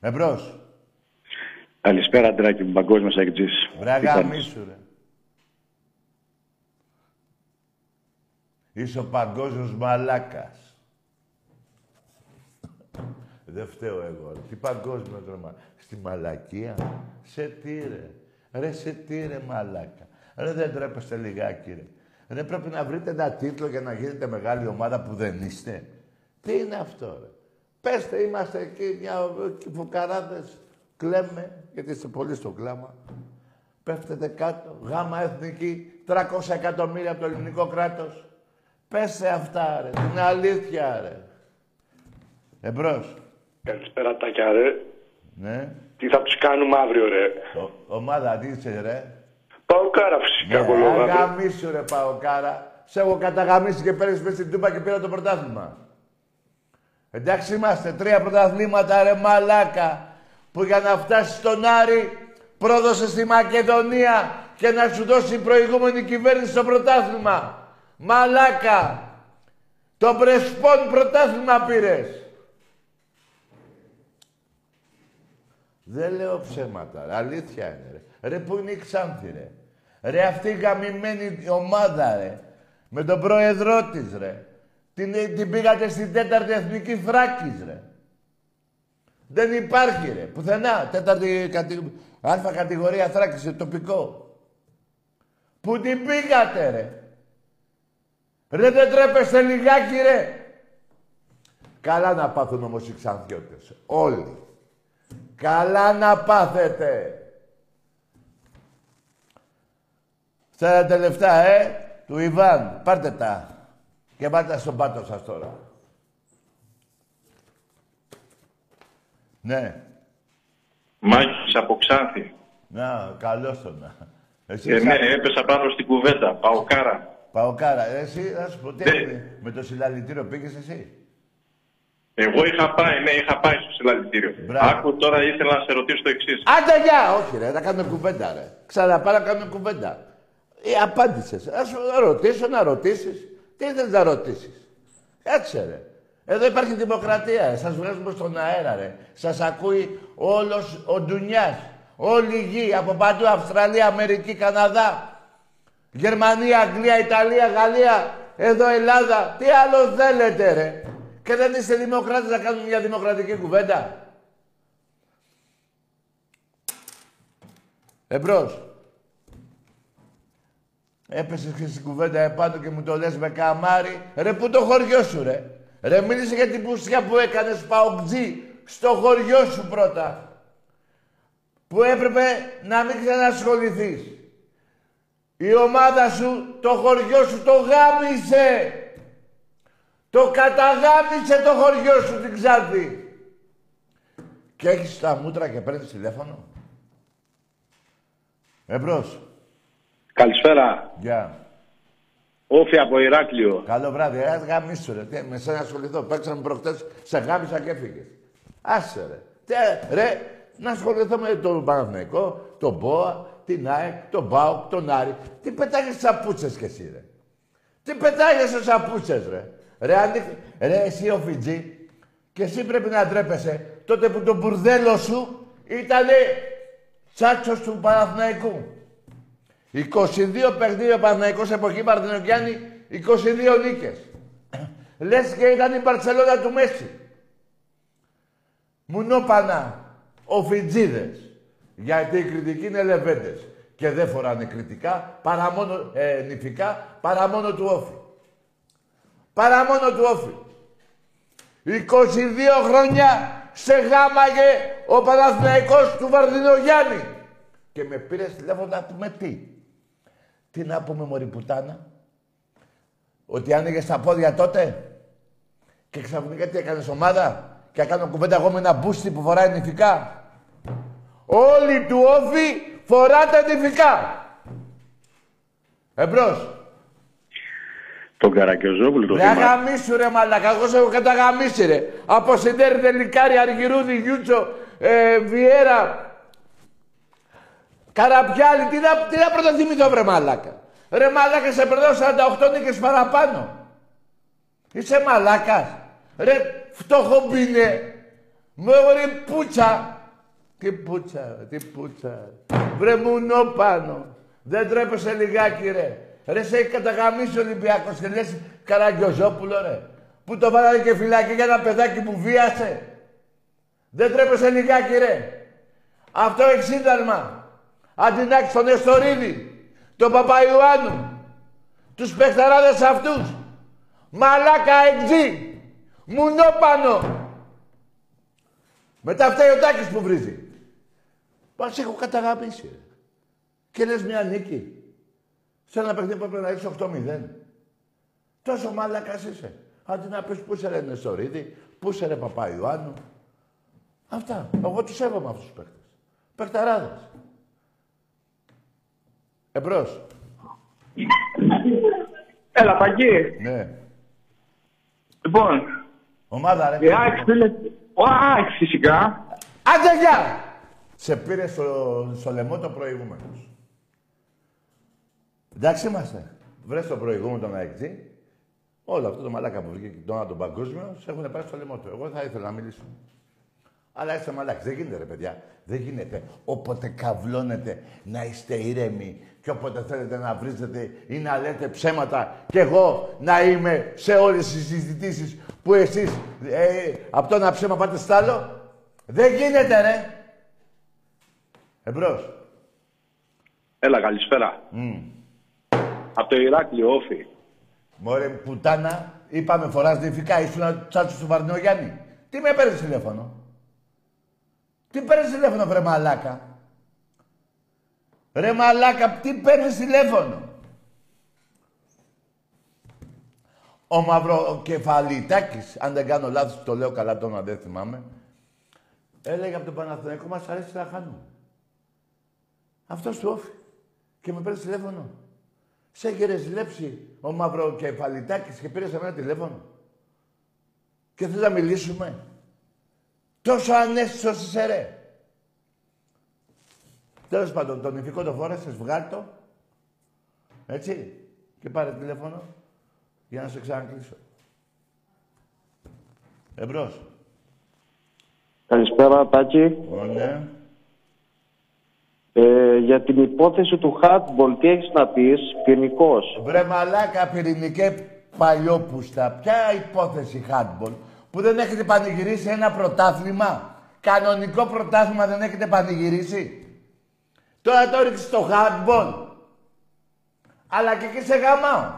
Εμπρός. Καλησπέρα, Τράκη μου, παγκόσμιος αγκτζής. Βρε γαμίσου, ρε. Είσαι ο παγκόσμιος μαλάκας. Δεν φταίω εγώ. Τι παγκόσμιο τρώμα. Στη μαλακία. Σε τι ρε. Ρε σε τι ρε μαλάκα. Ρε δεν τρέπεστε λιγάκι ρε. Ρε πρέπει να βρείτε ένα τίτλο για να γίνετε μεγάλη ομάδα που δεν είστε. Τι είναι αυτό ρε. Πέστε είμαστε εκεί μια εκεί φουκαράδες. Κλαίμε γιατί είστε πολύ στο κλάμα. Πέφτετε κάτω. Γάμα εθνική. 300 εκατομμύρια από το ελληνικό κράτος. Πέσε αυτά ρε. Την αλήθεια ρε. Εμπρός. Καλησπέρα, Τάκια, ρε. Ναι. Τι θα τους κάνουμε αύριο, ρε; Ο, ομάδα τι είσαι ρε; Πάω κάρα φυσικά, Ναι, κολόγα. αγαμίσου ρε Παοκάρα. Σε έχω καταγαμίσει και παίρνεις μέσα στην Τούπα και πήρα το πρωτάθλημα. Εντάξει είμαστε, τρία πρωταθλήματα ρε μαλάκα. Που για να φτάσεις στον Άρη πρόδωσε στη Μακεδονία και να σου δώσει η προηγούμενη κυβέρνηση το πρωτάθλημα. Μαλάκα. Το Πρεσπόν πρωτάθλημα πήρες. Δεν λέω ψέματα. ρε. Αλήθεια είναι. Ρε, ρε πού είναι η Ξάνθη, ρε. Ρε αυτή η γαμημένη ομάδα, ρε. Με τον πρόεδρό της, ρε. Την, την πήγατε στην τέταρτη εθνική Θράκης, ρε. Δεν υπάρχει, ρε. Πουθενά. Τέταρτη κατη... αλφα κατηγορία Θράκης, σε τοπικό. Πού την πήγατε, ρε. Ρε δεν τρέπεστε λιγάκι, ρε. Καλά να πάθουν όμως οι Ξανθιώτες. Όλοι. Καλά να πάθετε. Θέλετε λεφτά, ε, του Ιβάν. Πάρτε τα. Και πάρτε τα στον πάτο σας τώρα. Ναι. Μάκης από Ξάνθη. Να, καλώς το να. Εσύ, Ε, σαν- ναι, έπεσα πάνω στην κουβέντα. Παοκάρα. Παοκάρα, εσύ, να σου πω, τι Ναι. έγινε, με το συλλαλητήριο πήγες εσύ; Εγώ είχα πάει, ναι, είχα πάει στο συλλαλητήριο. Μπράβο. Άκου τώρα ήθελα να σε ρωτήσω το εξής. Άντε, γεια! Όχι, ρε, να κάνουμε κουβέντα, ρε. Ξαναπάω να κάνουμε κουβέντα. Ε, απάντησες. Να σου ρωτήσω, να ρωτήσεις. Τι ήθελες να ρωτήσεις; Κάτσε, ρε. Εδώ υπάρχει δημοκρατία, ρε. Σας βγάζουμε στον αέρα, ρε. Σας ακούει όλος ο Ντουνιάς. Όλη η γη, από παντού, Αυστραλία, Αμερική, Καναδά. Γερμανία, Αγγλία, Ιταλία, Γαλλία, εδώ Ελλάδα. Τι άλλο θέλετε, ρε. Και δεν είστε δημοκράτες να κάνουμε μια δημοκρατική κουβέντα. Εμπρός. Έπεσες και στην κουβέντα επάνω και μου το λες με καμάρι. Ρε, πού το χωριό σου, ρε; Ρε, μίλησε για την πουσιά που έκανες παοκτζή στο χωριό σου πρώτα. Που έπρεπε να μην ξανασχοληθείς. Η ομάδα σου, το χωριό σου το γάμισε. Το καταγάμισε το χωριό σου την Ξάνθη. Και έχεις τα μούτρα και παίρνεις τηλέφωνο; Εμπρός. Καλησπέρα. Γεια. Όφη από Ηράκλειο. Καλό βράδυ. Ας γαμίσου ρε. Τι, με σένα ασχοληθώ. Παίξαμε προχτές, σε γάμισα και έφυγες. Άσε ρε. Τι, ρε, να ασχοληθώ με τον Παναθηναϊκό, τον Μπόα, την ΑΕΚ, τον Μπάουκ, τον Άρη. Τι πετάγες σαπούτσες κι εσύ ρε. Τι πετάγες σε σαπούτσες ρε. Ρε, αν... ρε εσύ ο Φιτζή, και εσύ πρέπει να ντρέπεσαι τότε που το μπουρδέλο σου ήταν τσάτσος του Παναθηναϊκού. 22 παιχνίδια ο Παναθηναϊκός εποχή Παρτινοκιάννη, 22 νίκες. Λες και ήταν η Μπαρτσελώνα του Μέση. Μουνόπανα, οφιτζίδες. Γιατί οι κριτικοί είναι λεβέντες. Και δεν φοράνε κριτικά, παρά μόνο, ε, νηφικά, παρά μόνο του όφη. Παρά μόνο του όφη. 22 χρόνια σε γάμαγε ο Παναθηναϊκός του Βαρδινογιάννη. Και με πήρε τηλέφωνο να πούμε τι. Τι να πούμε μωρή πουτάνα; Ότι άνοιγες τα πόδια τότε. Και ξαφνικά τι έκανες ομάδα; Και κάνω κουβέντα εγώ με ένα μπούστι που φοράει νηφικά; Όλοι του όφη φοράτε νηφικά. Εμπρός. Τον Καρακιοζόπουλο το Ρε θυμάμαι. αγαμίσου ρε μαλακα, εγώ σε έχω καταγαμίσει ρε. Από Σιντέρη, Τελικάρη, Αργυρούδη, Γιούτσο, ε, Βιέρα, Καραπιάλη, τι να, τι να πρωτοθυμηθώ βρε μαλάκα. Ρε μαλάκα, σε περνάω 48 νίκες παραπάνω. Είσαι μαλάκας. Ρε φτώχο μπίνε. Μου ρε πούτσα. Τι πούτσα, τι πούτσα. Βρε μουνό πάνω. Δεν τρέπεσαι λιγάκι ρε. Ρε σε έχει καταγαμίσει ο Ολυμπιακός και λες Καραγκιόζόπουλο ρε. Που το βάλανε και φυλάκι για ένα παιδάκι που βίασε. Δεν τρέπεσαι λιγάκι ρε. Αυτό έχει σύνταγμα. Αντί να έχεις τον Εστορίδη, τον Παπαϊωάννου, τους παιχταράδες αυτούς. Μαλάκα εξή. Μουνόπανο. Μετά φταίει ο Τάκης που βρίζει. Μας έχω καταγαμίσει. ρε. Και λες μια νίκη. Σε ένα παιχνίδι που έπρεπε να έχεις 8-0. Τόσο μαλάκας είσαι. Αντί να πεις πού είσαι ρε Νεστορίδη, πού είσαι ρε Παπαϊωάννου. Αυτά. Εγώ τους σέβομαι αυτούς τους παίχτες. Παιχταράδες. Εμπρός. Έλα, Παγκή. Ναι. Λοιπόν, Ομάδα ρε. η ΑΕΚ φίλε... Ο ΑΕΚ φυσικά. Άντε γεια! Σε πήρε στο, στο λαιμό το προηγούμενος. Εντάξει είμαστε. Βρες το προηγούμενο τον αεκτή. Όλο αυτό το μαλάκα που βρήκε τον τον παγκόσμιος, σε έχουν πάρει στο λαιμό του. Εγώ θα ήθελα να μιλήσω. Αλλά είστε μαλάκι. Δεν γίνεται, ρε παιδιά. Δεν γίνεται. Όποτε καβλώνετε να είστε ήρεμοι και όποτε θέλετε να βρίζετε ή να λέτε ψέματα και εγώ να είμαι σε όλες τις συζητήσεις που εσείς ε, από το ένα ψέμα πάτε στ' άλλο. Δεν γίνεται, ρε. Εμπρός. Έλα, καλησπέρα. Από το Ηράκλειο, όφη. Μωρέ πουτάνα, είπαμε φοράς νηφικά, ήσουν τσάτσο του Βαρνιογιάννη. Τι με παίρνεις τηλέφωνο; Τι παίρνεις τηλέφωνο, βρε μαλάκα; Ρε μαλάκα, τι παίρνεις τηλέφωνο; Ο Μαυροκεφαλιτάκης, αν δεν κάνω λάθος, το λέω καλά το όνομα, δεν θυμάμαι, έλεγε από τον Παναθηναϊκό, μας αρέσει να χάνουμε. Αυτός του όφη. Και με παίρνεις τηλέφωνο. Σε είχε ρεζιλέψει ο Μαυροκεφαλιτάκης και πήρες σε μένα τηλέφωνο. Και θες να μιλήσουμε. Τόσο ανέστησος είσαι ρε. Τέλος πάντων, τον ηφικό το φόρεσες, βγάλ' το. Έτσι. Και πάρε τηλέφωνο για να σε ξανακλείσω. Εμπρός. Καλησπέρα, Τάκη. Ω, ναι. Ε, για την υπόθεση του hardball, τι έχεις να πεις, ποινικός; Βρε μαλάκα πυρηνικέ παλιόπουστα. Ποια υπόθεση handball που δεν έχετε πανηγυρίσει ένα πρωτάθλημα; Κανονικό πρωτάθλημα δεν έχετε πανηγυρίσει; Τώρα το ρίξεις στο handball. Αλλά και εκεί σε γαμάω.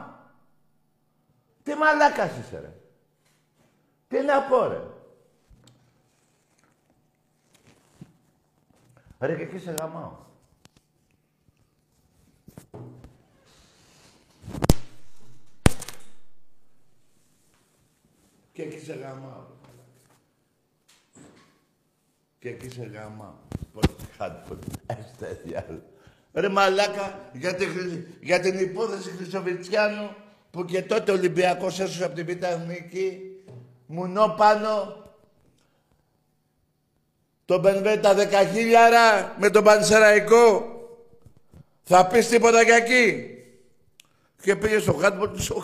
Τι μαλάκας είσαι ρε. Τι να πω ρε. Ρε και εκεί σε γαμάω. Και εκεί σε γαμάω. ρε μαλάκα. Και εκεί σε γαμάω. Πώς χάτω. Έστε διάλο. Ρε μαλάκα, για την, χρυσ- για την υπόθεση Χρυσοβιτσιάνου που και τότε ο Ολυμπιακός έσωσε από την Β' Εθνική, μουνό πάνω, τον Μπενβέτα δεκαχίλιαρα με τον Πανσεραϊκό. Θα πεις τίποτα για εκεί. Και πήγε στο χάτμπο του ο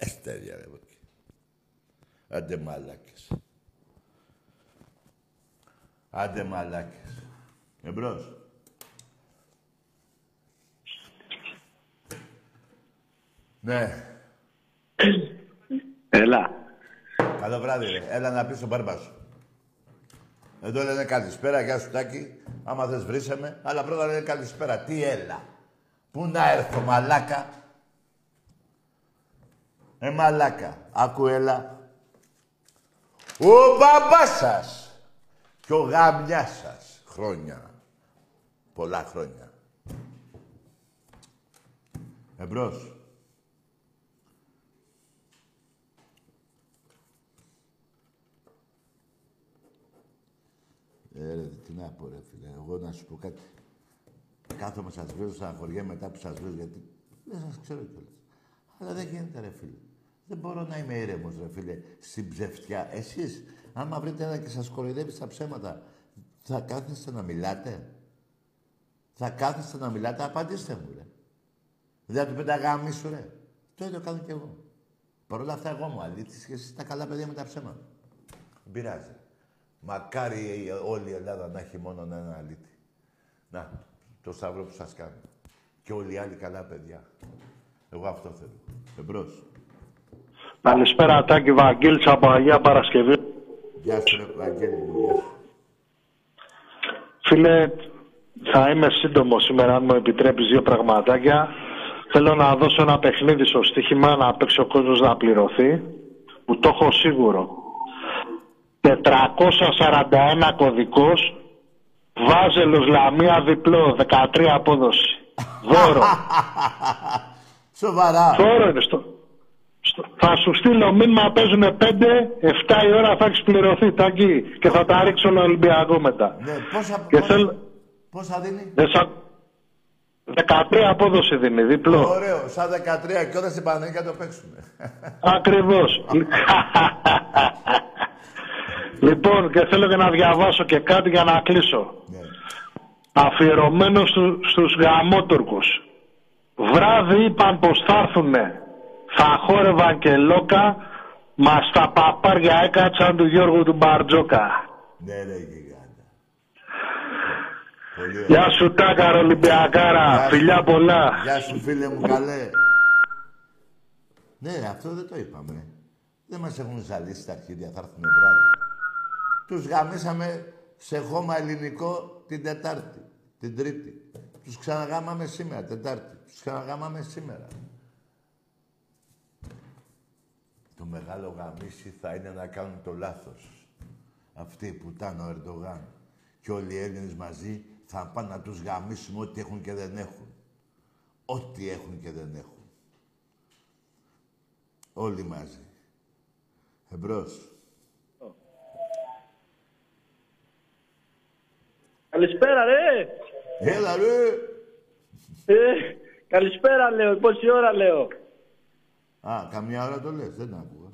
καταγάμιση. Εστέρια ρε εκεί. Άντε μαλάκες. Άντε μαλάκες. Εμπρός. Ναι. Έλα. Καλό βράδυ, ρε. Έλα να πεις στον μπάρμπα σου. Εδώ λένε καλησπέρα, γεια σου Τάκη. Άμα θες βρήσε με. Αλλά πρώτα λένε καλησπέρα. Τι έλα. Πού να έρθω, μαλάκα. Ε, μαλάκα. Άκου έλα. Ο μπαμπάς σας. Και ο γαμιάς σας. Χρόνια. Πολλά χρόνια. Εμπρός. Ε, ρε, τι να πω, ρε φίλε. Εγώ να σου πω κάτι. Κάθομαι, σας βρίζω, στεναχωριέμαι μετά που σας βρίζω, γιατί δεν σας ξέρω κιόλας. Αλλά δεν γίνεται, ρε φίλε. Δεν μπορώ να είμαι ήρεμος, ρε φίλε, στην ψευτιά. Εσείς, άμα βρείτε ένα και σας κοροϊδεύει στα ψέματα, θα κάθεστε να μιλάτε; Θα κάθεστε να μιλάτε, απαντήστε μου, ρε. Δεν θα του πέντε σου, ρε. Το ίδιο κάνω κι εγώ. Παρ' όλα αυτά, εγώ μου αλήτης και εσείς τα καλά παιδιά με τα ψέματα. Δεν πειράζει. Μακάρι η- όλη η Ελλάδα να έχει μόνο έναν αλήτη. Να, το σταυρό που σας κάνω. Και όλοι οι άλλοι καλά παιδιά. Εγώ αυτό θέλω. Εμπρός. Καλησπέρα, Τάκη Βαγγέλης από Αγία Παρασκευή. Γεια σου, ρε Βαγγέλη μου. Γεια σου. Φίλε, θα είμαι σύντομο σήμερα, αν μου επιτρέπεις δύο πραγματάκια. Θέλω να δώσω ένα παιχνίδι στο στοίχημα, να παίξει ο κόσμος να πληρωθεί, που το έχω σίγουρο. 441 κωδικός, Βάζελος Λαμία διπλό, 13 απόδοση. Δώρο. Σοβαρά. Δώρο είναι στο... στο- Θα σου στείλω μήνυμα παίζουν 5, 7 η ώρα θα έχεις πληρωθεί τάκι και θα τα ρίξω στον Ολυμπιακό μετά. Ναι, πόσα, Και πόσα, θέλω... πόσα δίνει; Δεν σα... 13 απόδοση δίνει, διπλό. Ωραίο. Σαν 13 και όταν στην Παναγία το παίξουμε. Ακριβώς. λοιπόν, και θέλω και να διαβάσω και κάτι για να κλείσω. Ναι. αφιερωμένο στου, στους γαμότουρκους. Βράδυ είπαν πως θα έρθουνε. Θα χόρευαν και λόκα, μας τα παπάρια έκατσαν του Γιώργου του Μπαρτζόκα. Ναι, ρε γιγάντα. Πολύ ωραία. Γεια σου Τάκαρο Ολυμπιακάρα, Γεια σου. φιλιά πολλά. Γεια σου φίλε μου καλέ. Ναι, αυτό δεν το είπαμε. Δεν μας έχουν ζαλίσει τα αρχίδια, θα έρθουν βράδυ. Τους γαμίσαμε σε χώμα ελληνικό την Τετάρτη, την Τρίτη. Τους ξαναγάμαμε σήμερα, Τετάρτη. Τους ξαναγάμαμε σήμερα. Το μεγάλο γαμίσι θα είναι να κάνουν το λάθος. Αυτή που ήταν ο Ερντογάν. Και όλοι οι Έλληνες μαζί θα πάνε να τους γαμίσουμε ό,τι έχουν και δεν έχουν. Ό,τι έχουν και δεν έχουν. Όλοι μαζί. Εμπρός. Καλησπέρα, ρε. Έλα ρε! Ε, καλησπέρα, λέω. Πόση ώρα, λέω. Α, καμιά ώρα το λες, δεν άκουγα.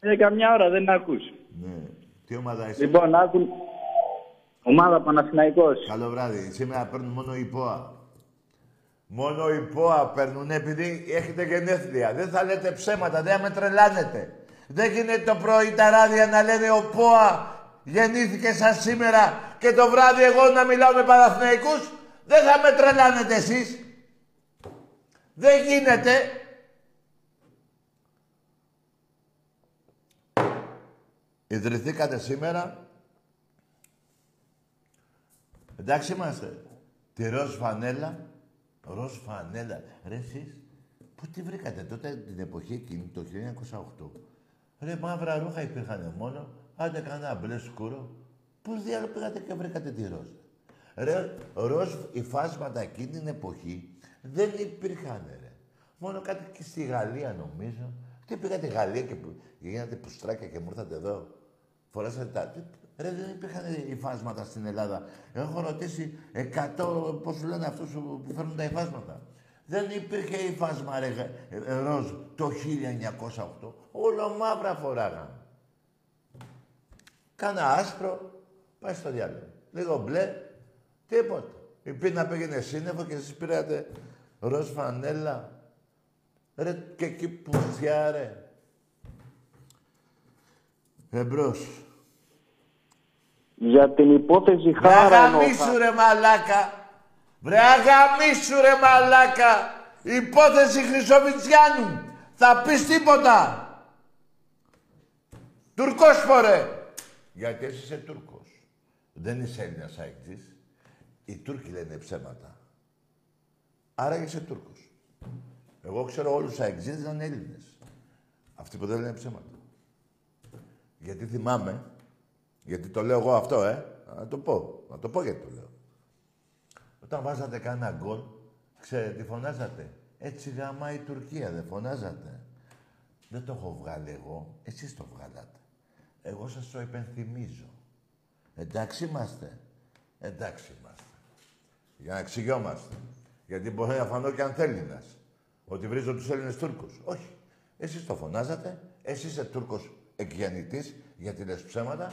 Ε, καμιά ώρα δεν ακούς. Ναι. Τι ομάδα είσαι; Λοιπόν, άκου. Ομάδα Παναθηναϊκός. Καλό βράδυ. Σήμερα παίρνουν μόνο η ΠΟΑ. Μόνο οι ΠΟΑ παίρνουν επειδή έχετε γενέθλια. Δεν θα λέτε ψέματα, δεν θα με τρελάνετε. Δεν γίνεται το πρωί τα ράδια να λένε ο ΠΟΑ γεννήθηκε σαν σήμερα και το βράδυ εγώ να μιλάω με Παναθηναϊκούς. Δεν θα με τρελάνετε εσείς. Δεν γίνεται. Ιδρυθήκατε σήμερα. Εντάξει είμαστε. Τη ροζ φανέλα. Ροζ φανέλα. Ρε εσείς, πού τη βρήκατε τότε την εποχή εκείνη, το 1908. Ρε μαύρα ρούχα υπήρχαν μόνο. Άντε κανένα μπλε σκούρο. Πού διάλογο πήγατε και βρήκατε τη ροζ; Ρε, ροζ υφάσματα εκείνη την εποχή δεν υπήρχαν ρε. Μόνο κάτι και στη Γαλλία νομίζω. Τι πήγατε Γαλλία και που- γίνατε πουστράκια και μου ήρθατε εδώ; Φοράσατε τα... τι- Ρε, δεν υπήρχαν υφάσματα στην Ελλάδα. Έχω ρωτήσει 100, πώς σου λένε αυτούς που που φέρνουν τα υφάσματα. Δεν υπήρχε υφάσμα, ρε, γα- ε, ε, ροζ, το 1908. Όλο μαύρα φοράγαν. Κάνα άσπρο, πάει στο διάλογο. Λίγο μπλε, τίποτα. Η πίνα πήγαινε σύννεφο και εσείς πήρατε ροζ φανέλα. Ρε, και εκεί πουστιά, ρε. Εμπρός. Για την υπόθεση Βρε χάρα αγαμίσου ρε μαλάκα. Βρε αγαμίσου ρε μαλάκα. Υπόθεση Χρυσοβιτσιάνου. Θα πεις τίποτα. Τουρκός φορέ. Γιατί εσύ είσαι Τούρκος. Δεν είσαι Έλληνας αεκτής. Οι Τούρκοι λένε ψέματα. Άρα είσαι Τούρκος. Εγώ ξέρω όλους τους αεκτζίδες να είναι Έλληνες. Αυτοί που δεν λένε ψέματα. Γιατί θυμάμαι, γιατί το λέω εγώ αυτό, ε. Να το πω. Να το πω γιατί το λέω. Όταν βάζατε κάνα γκολ, ξέρετε τι φωνάζατε; Έτσι γαμάει η Τουρκία, δεν φωνάζατε; Δεν το έχω βγάλει εγώ. Εσείς το βγάλατε. Εγώ σας το υπενθυμίζω. Εντάξει είμαστε. Εντάξει είμαστε. Για να εξηγιόμαστε. Γιατί μπορεί να φανώ και αν θέλει Ότι βρίζω τους Έλληνες Τούρκους. Όχι. Εσείς το φωνάζατε. Εσείς είστε Τούρκος εκγεννητής γιατί λες ψέματα.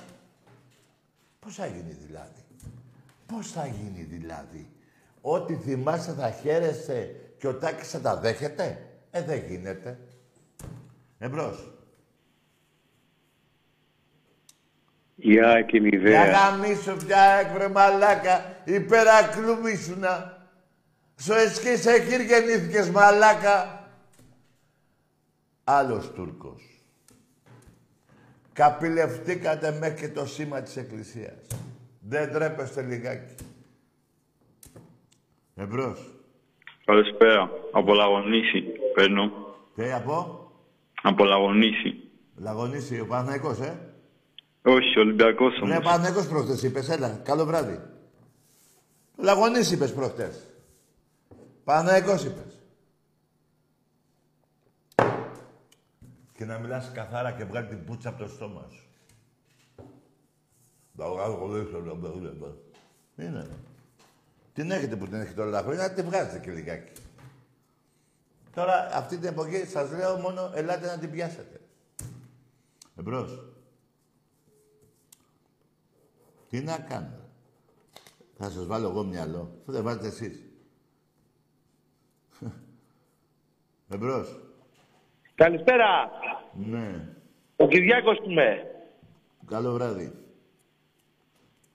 Πώς θα γίνει δηλαδή; Πώς θα γίνει δηλαδή; Ό,τι θυμάστε θα χαίρεστε και ο Τάκης θα τα δέχεται; Ε, δεν γίνεται. Εμπρός. Γεια και Για ιδέα. γαμίσου πια έκβρε μαλάκα. Υπερακλούμισουνα. Στο εσκή σε χείρ γεννήθηκες μαλάκα. Άλλος Τούρκος. Καπηλευτήκατε μέχρι και το σήμα της Εκκλησίας. Δεν τρέπεστε λιγάκι. Εμπρός. Καλησπέρα. Από Λαγονίση παίρνω. Τι από; Από Λαγονίση. Λαγωνίσει ο Παναθηναϊκός, ε; Όχι, Ολυμπιακός Ναι, όμως. Παναθηναϊκός προχτές είπες, έλα. Καλό βράδυ. Λαγωνίς είπες προχτές. Παναθηναϊκός είπες. Και να μιλάς καθαρά και βγάλει την πουτσα από το στόμα σου. Είναι. Την έχετε που την έχετε όλα τα χρόνια, τη βγάζετε και λιγάκι. Τώρα, αυτή την εποχή, σας λέω μόνο, ελάτε να την πιάσετε. Εμπρός. Τι να κάνω. Θα σας βάλω εγώ μυαλό. Αφού δεν βάζετε εσείς. Εμπρός. Καλησπέρα. Ναι. Ο Κυριάκος είμαι. Καλό βράδυ.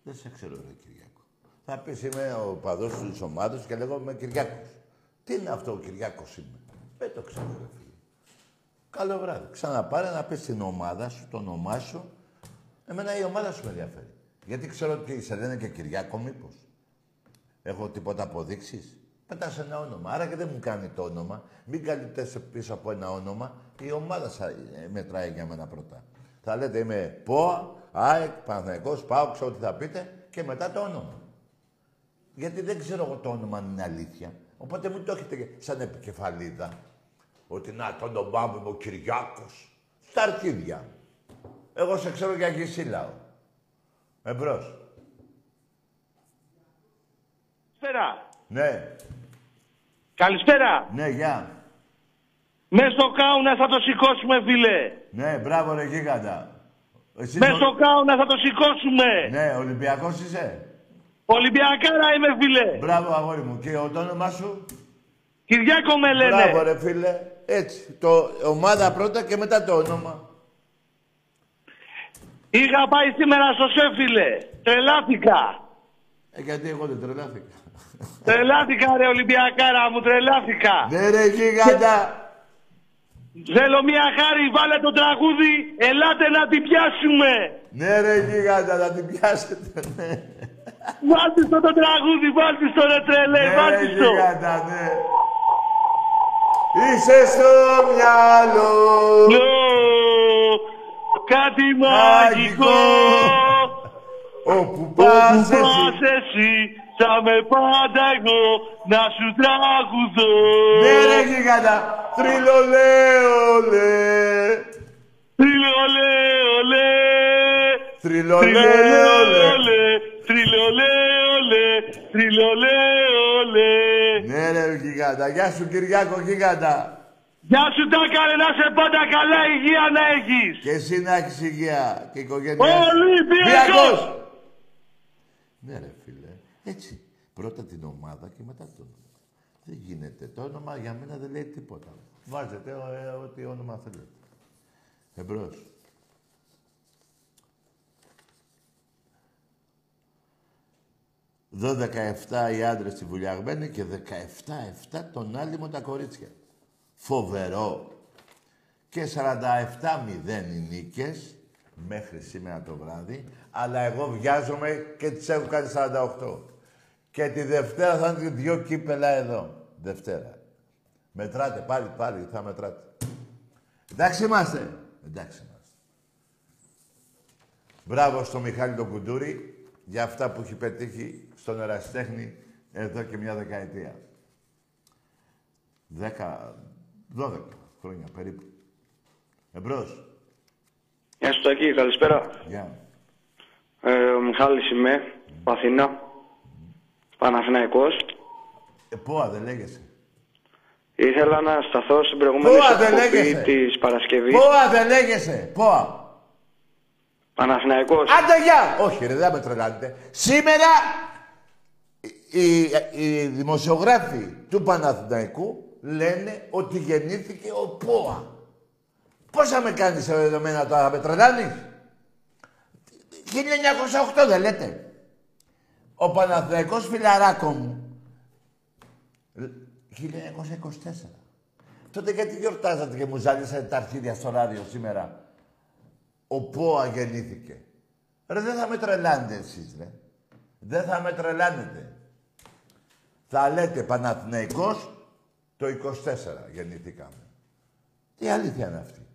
Δεν σε ξέρω, ρε Κυριάκο. Θα πεις είμαι ο παδός της ομάδας και λέγω είμαι Κυριάκος. Τι είναι αυτό ο Κυριάκος είμαι; Δεν το ξέρω, ρε φίλε. Καλό βράδυ. Ξαναπάρε να πεις την ομάδα σου, το όνομά σου. Εμένα η ομάδα σου με ενδιαφέρει. Γιατί ξέρω ότι σε λένε και Κυριάκο μήπως. Έχω τίποτα αποδείξεις; Πετάς ένα όνομα. Άρα και δεν μου κάνει το όνομα. Μην καλύπτεσαι πίσω από ένα όνομα. Η ομάδα σα ε, μετράει για μένα πρώτα. Θα λέτε είμαι ΠΟΑ, ΑΕΚ, Παναθηναϊκός, ΠΑΟ, ξέρω τι θα πείτε και μετά το όνομα. Γιατί δεν ξέρω εγώ το όνομα αν είναι αλήθεια. Οπότε μην το έχετε σαν επικεφαλίδα. Ότι να, το όνομά μου είμαι ο Κυριάκος. Στα αρχίδια. Εγώ σε ξέρω για Κισίλαο. Εμπρός. Καλησπέρα. Ναι. Καλησπέρα. Ναι, γεια. Μες στο κάουνα θα το σηκώσουμε, φίλε. Ναι, μπράβο ρε γίγαντα. Εσύ Μες στο κάουνα θα το σηκώσουμε. Ναι, Ολυμπιακός είσαι; Ολυμπιακάρα είμαι, φίλε. Μπράβο, αγόρι μου. Και το όνομά σου; Κυριάκο με λένε. Μπράβο, ρε φίλε. Έτσι. Το ομάδα πρώτα και μετά το όνομα. Είχα πάει σήμερα στο σεφ, φίλε. Τρελάθηκα. Ε, γιατί εγώ δεν τρελάθηκα. Τρελάθηκα, ρε Ολυμπιακάρα μου, τρελάθηκα. Ναι, ρε γίγαντα. Θέλω μια χάρη, βάλε το τραγούδι, ελάτε να την πιάσουμε. Ναι, ρε γίγαντα, να την πιάσετε, ναι. Βάλτε στο το τραγούδι, βάλτε στο ρε τρελέ, Ναι, ρε βάλτε στο. γίγαντα, ναι. Είσαι στο μυαλό. Λο, κάτι μαγικό. Όπου Όπου πας εσύ. Πας εσύ, θα με πάντα εγώ να σου τραγουδώ. Ναι, ρε γίγαντα. Τριλολέολε. Τριλολέ, ολέ. Τριλολέολε. Τριλολέ, ολέ. Τριλολέ, ολέ. Ναι, ρε γίγαντα. Γεια σου, Κυριάκο γίγαντα. Γεια σου τα κάνε να σε πάντα καλά υγεία να έχεις. Και εσύ να έχεις υγεία και η οικογένειά σου. Ολυμπιακός! Ναι, ρε φίλε. Έτσι. Πρώτα την ομάδα και μετά το όνομα. Δεν γίνεται. Το όνομα για μένα δεν λέει τίποτα. Βάζετε ε, ό,τι όνομα θέλετε. Εμπρός. Δώδεκα εφτά οι άντρες στη βουλιαγμένη και 17-7 τον άλυμο τα κορίτσια. Φοβερό. Και 47-0 οι νίκες μέχρι σήμερα το βράδυ, αλλά εγώ βιάζομαι και τις έχω κάνει 48. Και τη Δευτέρα θα είναι δυο κύπελα εδώ. Δευτέρα. Μετράτε, πάλι, πάλι, θα μετράτε. Εντάξει είμαστε. Εντάξει είμαστε. Μπράβο στο Μιχάλη τον Κουντούρη για αυτά που έχει πετύχει στον ερασιτέχνη εδώ και μια δεκαετία. Δέκα, δώδεκα χρόνια περίπου. Εμπρός. Γεια σου Τάκη, καλησπέρα. Γεια. Ε, ο Μιχάλης είμαι, από Αθήνα. Παναθηναϊκός. Ε, πόα δεν λέγεσαι. Ήθελα να σταθώ στην προηγούμενη Πόα δεν εκπομπή λέγεσαι. της Παρασκευής. Πόα δεν λέγεσαι. Πόα. Παναθηναϊκός. Άντε γεια! Όχι ρε, δεν με τρελάνετε. Σήμερα οι, οι, οι δημοσιογράφοι του Παναθηναϊκού λένε ότι γεννήθηκε ο Πόα. Πόσα με κάνεις εδώ εμένα τώρα, με τρελάνεις; 1908 δεν λέτε. Ο Παναθηναϊκός φιλαράκο μου. 1924. Τότε γιατί γιορτάζατε και μου ζάλισατε τα αρχίδια στο ράδιο σήμερα; Ο Πόα γεννήθηκε. Ρε δεν θα με τρελάνετε εσείς ρε. Δεν θα με τρελάνετε. Θα λέτε Παναθηναϊκός το 24 γεννηθήκαμε. Τι αλήθεια είναι αυτή;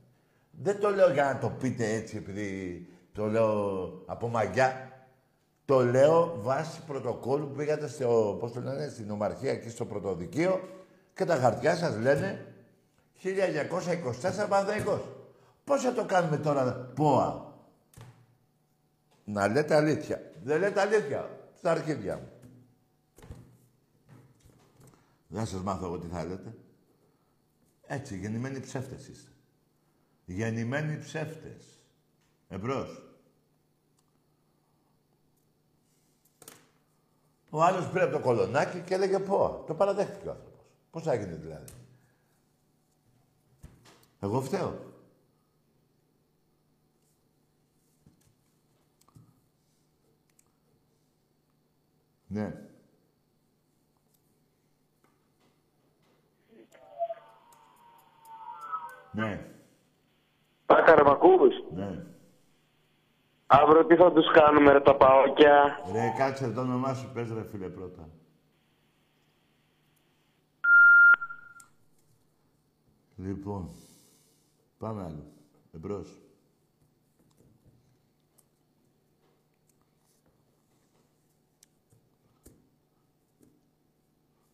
Δεν το λέω για να το πείτε έτσι επειδή το λέω από μαγιά. Το λέω βάσει πρωτοκόλλου που πήγατε στο, πώς το λένε, στην Ομαρχία και στο Πρωτοδικείο και τα χαρτιά σας λένε 1924 Παναθηναϊκός. Πώς θα το κάνουμε τώρα, ΠΟΑ. Να λέτε αλήθεια. Δεν λέτε αλήθεια. Στα αρχίδια μου. Δεν σας μάθω εγώ τι θα λέτε. Έτσι, γεννημένοι ψεύτες είστε. Γεννημένοι ψεύτες. Εμπρός. Ο άλλος πήρε από το κολονάκι και έλεγε πω. Το παραδέχτηκε ο άνθρωπος. Πώς θα γίνει δηλαδή; Εγώ φταίω. Ναι. Ναι. Πάκαρε, μ' ακούς; Ναι. Αύριο τι θα τους κάνουμε ρε τα παόκια. Ρε, κάτσε το όνομά σου, πες ρε φίλε πρώτα. Λοιπόν, πάμε άλλο. Εμπρός.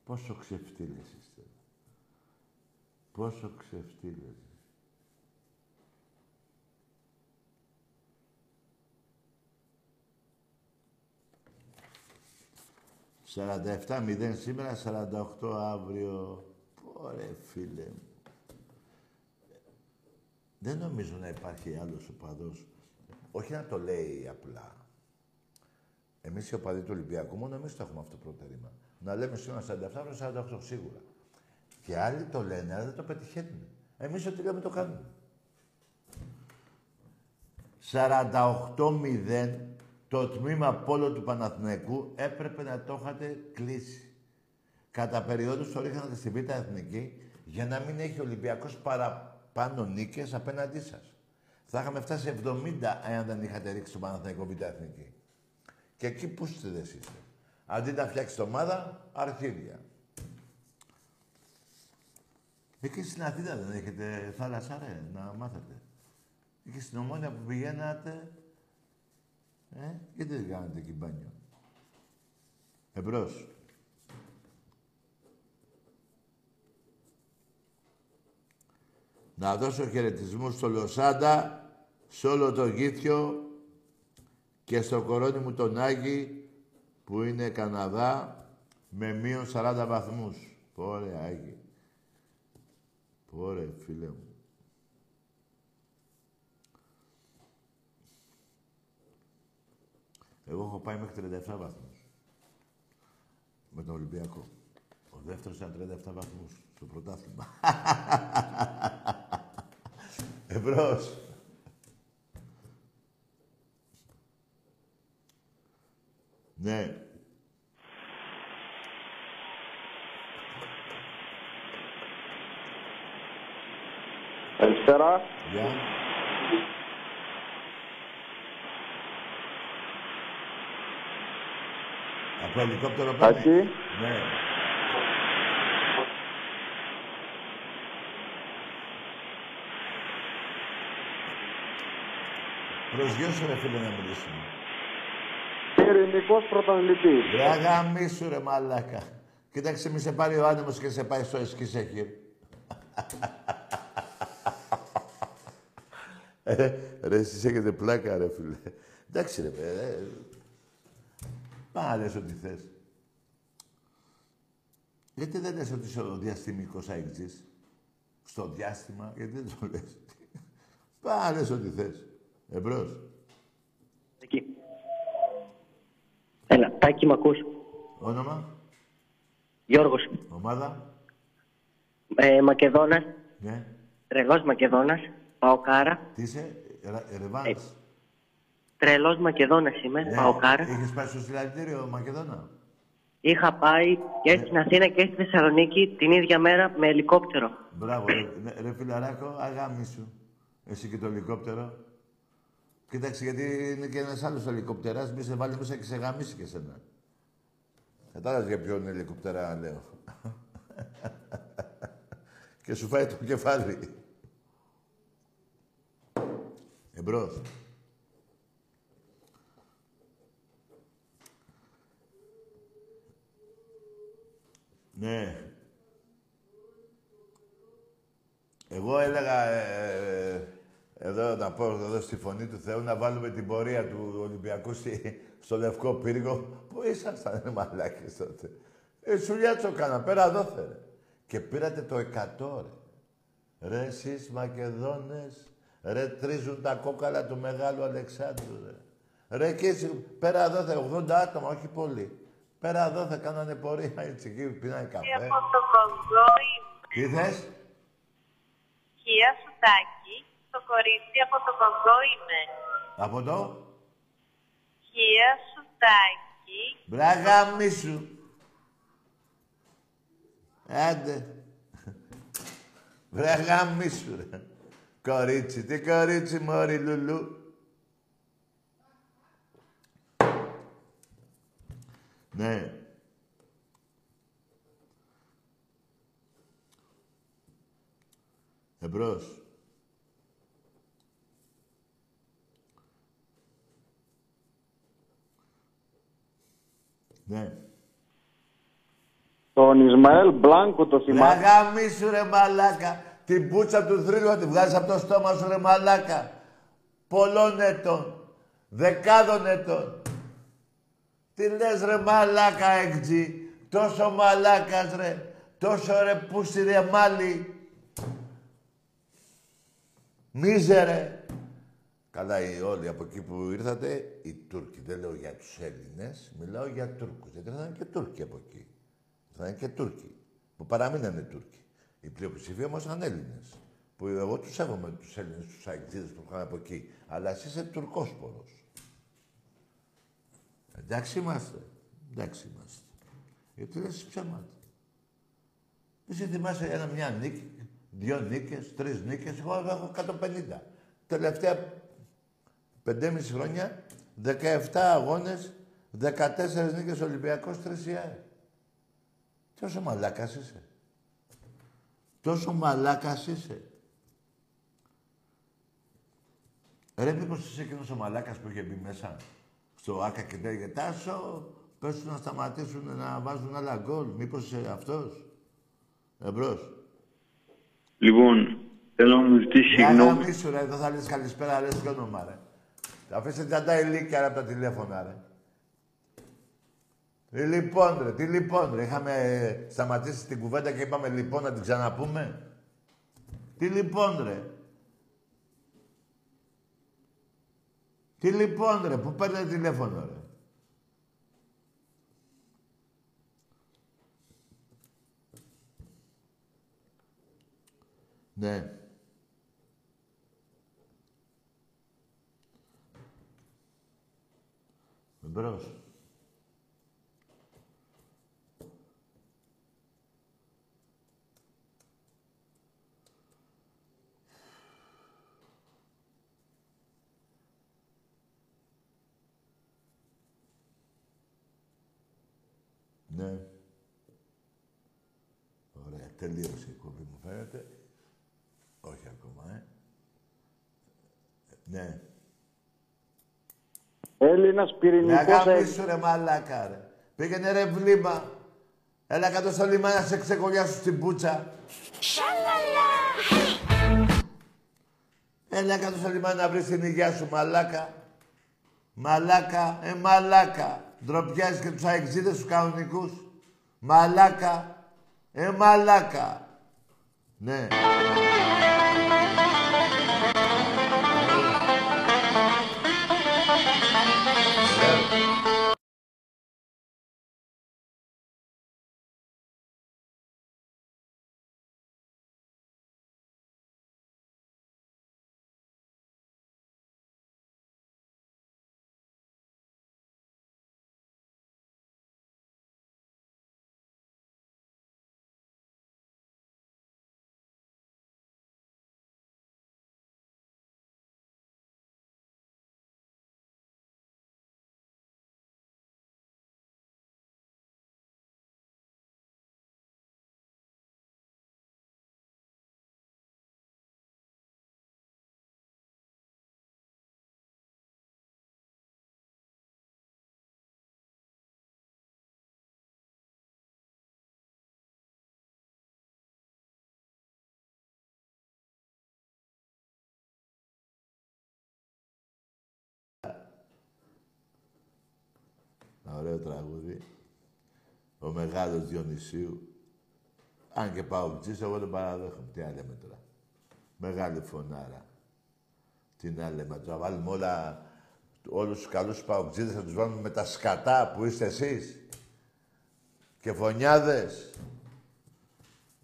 Πόσο ξεφτύλες είστε. Πόσο ξεφτύλες. 47-0 σήμερα, 48 αύριο. Πόρε φίλε μου. Δεν νομίζω να υπάρχει άλλος οπαδός. Όχι να το λέει απλά. Εμείς οι οπαδοί του Ολυμπιακού, μόνο εμείς το έχουμε αυτό το προτερήμα. Να λέμε σήμερα 47 αύριο 48 σίγουρα. Και άλλοι το λένε, αλλά δεν το πετυχαίνουν. Εμείς ό,τι λέμε το κάνουμε. 48-0 το τμήμα πόλο του Παναθηναϊκού έπρεπε να το είχατε κλείσει. Κατά περιόδους το ρίχνατε στη Β' Εθνική για να μην έχει ο Ολυμπιακός παραπάνω νίκες απέναντί σας. Θα είχαμε φτάσει 70 εάν δεν είχατε ρίξει το Παναθηναϊκό Β' Εθνική. Και εκεί πού είστε είστε. Αντί να φτιάξετε ομάδα, αρχίδια. Εκεί στην Αθήνα δεν έχετε θάλασσα, ρε, να μάθετε. Εκεί στην Ομόνια που πηγαίνατε, ε, γιατί δεν κάνετε εκεί μπάνιο. Εμπρός. Να δώσω χαιρετισμούς στο Λοσάντα, σε όλο το Γήθιο και στο κορώνι μου τον Άγη που είναι Καναδά με μείον 40 βαθμούς. Πόρε Άγη. Πόρε φίλε μου. Εγώ έχω πάει μέχρι 37 βαθμούς. Με τον Ολυμπιακό. Ο δεύτερος ήταν 37 βαθμούς στο πρωτάθλημα. Εμπρός. Ναι. Καλησπέρα. Γεια. Από ελικόπτερο πάνε. Άκη. Ναι. Προσγειώσου ρε φίλε να μιλήσουμε. Ειρηνικός πρωταθλητής. Ρε αγαμίσου ρε μαλάκα. Κοίταξε μη σε πάρει ο άνεμος και σε πάει στο εσκισέχυρ. ε, ρε εσείς έχετε πλάκα ρε φίλε. Εντάξει ρε παιδί. Πά λες ό,τι θες. Γιατί δεν λες ότι είσαι ο διαστημικός αεκτζής. Στο διάστημα, γιατί δεν το λες. Πά λες ό,τι θες. Εμπρός. Εκεί. Έλα, Τάκη, μ' ακούς; Όνομα; Γιώργος. Ομάδα; Ε, Μακεδόνας. Ναι. Τρελός Μακεδόνας. Παοκάρα. Τι είσαι; Ρε, Ρεβάνς. Τρελός Μακεδόνας είμαι. Ναι. Παοκάρα. Είχες πάει στο συλλαλητήριο Μακεδόνα; Είχα πάει και στην Αθήνα και στη Θεσσαλονίκη την ίδια μέρα με ελικόπτερο. Μπράβο, ρε, ναι, ρε φιλαράκο, αγάμι σου. Εσύ και το ελικόπτερο. Κοίταξε, γιατί είναι και ένας άλλος ελικόπτερας, μη σε βάλει μέσα και σε γαμίσει και σένα. Κατάλαβες για ποιον ελικόπτερα λέω. και σου φάει το κεφάλι. Εμπρός. Ναι. Εγώ έλεγα, ε, ε, εδώ να πω εδώ στη φωνή του Θεού να βάλουμε την πορεία του Ολυμπιακού στη, στο Λευκό Πύργο. Πού ήσασταν, ρε μαλάκες τότε; Ε, σουλιάτσο κάνα, πέρα δόθε, ρε. Και πήρατε το 100, ρε. Ρε εσείς Μακεδόνες, ρε τρίζουν τα κόκαλα του Μεγάλου Αλεξάνδρου, ρε. Ρε και εσύ, πέρα δόθε, 80 άτομα, όχι πολύ. Πέρα εδώ θα κάνανε πορεία έτσι εκεί, πίνανε καφέ. από το Κονγκό είμαι. Τι θες; Χία Σουτάκη. Το κορίτσι από το Κονγκό είμαι. Από το; Χία Σουτάκη. Μπράγα μίσου. Άντε. Μπράγα μίσου, ρε. Κορίτσι, τι κορίτσι, μωρή λουλού. Ναι. Εμπρός. Ναι. Τον Ισμαέλ Μπλάνκο το θυμάμαι. Αγάμι σου ρε μαλάκα. Την πούτσα του θρύλου τη βγάζεις από το στόμα σου ρε μαλάκα. Πολλών ετών. Δεκάδων ετών. Τι λες ρε μαλάκα εκτζή. Τόσο μαλάκας ρε. Τόσο ρε πούσι ρε μάλι. Μίζερε. Καλά, οι όλοι από εκεί που ήρθατε, οι Τούρκοι. Δεν λέω για τους Έλληνες, μιλάω για Τούρκους. Γιατί ήρθαν και Τούρκοι από εκεί. Ήρθαν και Τούρκοι. Που παραμείνανε Τούρκοι. Η πλειοψηφία όμως ήταν Έλληνες. Που εγώ τους σέβομαι τους Έλληνες, τους αεκτζίδες που είχαν από εκεί. Αλλά εσύ είσαι τουρκόσπορος. Εντάξει είμαστε. Εντάξει είμαστε. Γιατί λες ψέματα. Εσύ θυμάσαι ένα, μια νίκη, δύο νίκες, τρεις νίκες, εγώ έχω 150. Τελευταία 5,5 χρόνια, 17 αγώνες, 14 νίκες Ολυμπιακός, 3 ΙΑΕ. Τόσο μαλάκας είσαι. Τόσο μαλάκας είσαι. Ρε, μήπως είσαι εκείνος ο μαλάκας που είχε μπει μέσα; Στο ΆΚΑ και λέγε Τάσο, πες τους να σταματήσουν να βάζουν άλλα γκολ. Μήπως είσαι αυτός; Εμπρός. Λοιπόν, θέλω να μου ζητήσεις Για συγγνώμη. να σου ρε, εδώ θα λες καλησπέρα, λες και όνομα ρε. Αφήστε τζαντά ηλίκια ρε, από τα τηλέφωνα ρε. Τι λοιπόν ρε, τι λοιπόν ρε. Είχαμε ε, σταματήσει την κουβέντα και είπαμε λοιπόν να την ξαναπούμε; Τι λοιπόν ρε. Τι λοιπόν ρε, πού παίρνετε τηλέφωνο ρε; Ναι. Εμπρός. Ναι. Ωραία, τελείωσε η κομπή μου φαίνεται. Όχι ακόμα, ε. Ναι. Έλληνας Με πυρηνικός αγάπη σου ρε μαλάκα ρε. Πήγαινε ρε βλήμα. Έλα κάτω στο λιμάνι να σε ξεκολλιάσω στην πούτσα. Έλα κάτω στο λιμάνι να βρεις την υγεία σου μαλάκα. Μαλάκα, ε μαλάκα. Ντροπιάζεις και τους αεξίδες τους κανονικούς. Μαλάκα, ε μαλάκα. Ναι. Ωραίο τραγούδι. Ο μεγάλος Διονυσίου. Αν και πάω τζις, εγώ δεν παραδέχομαι. Τι άλλη λέμε τώρα. Μεγάλη φωνάρα. Τι να λέμε, θα βάλουμε όλα, όλους τους καλούς παουτζίδες, θα τους βάλουμε με τα σκατά που είστε εσείς. Και φωνιάδες.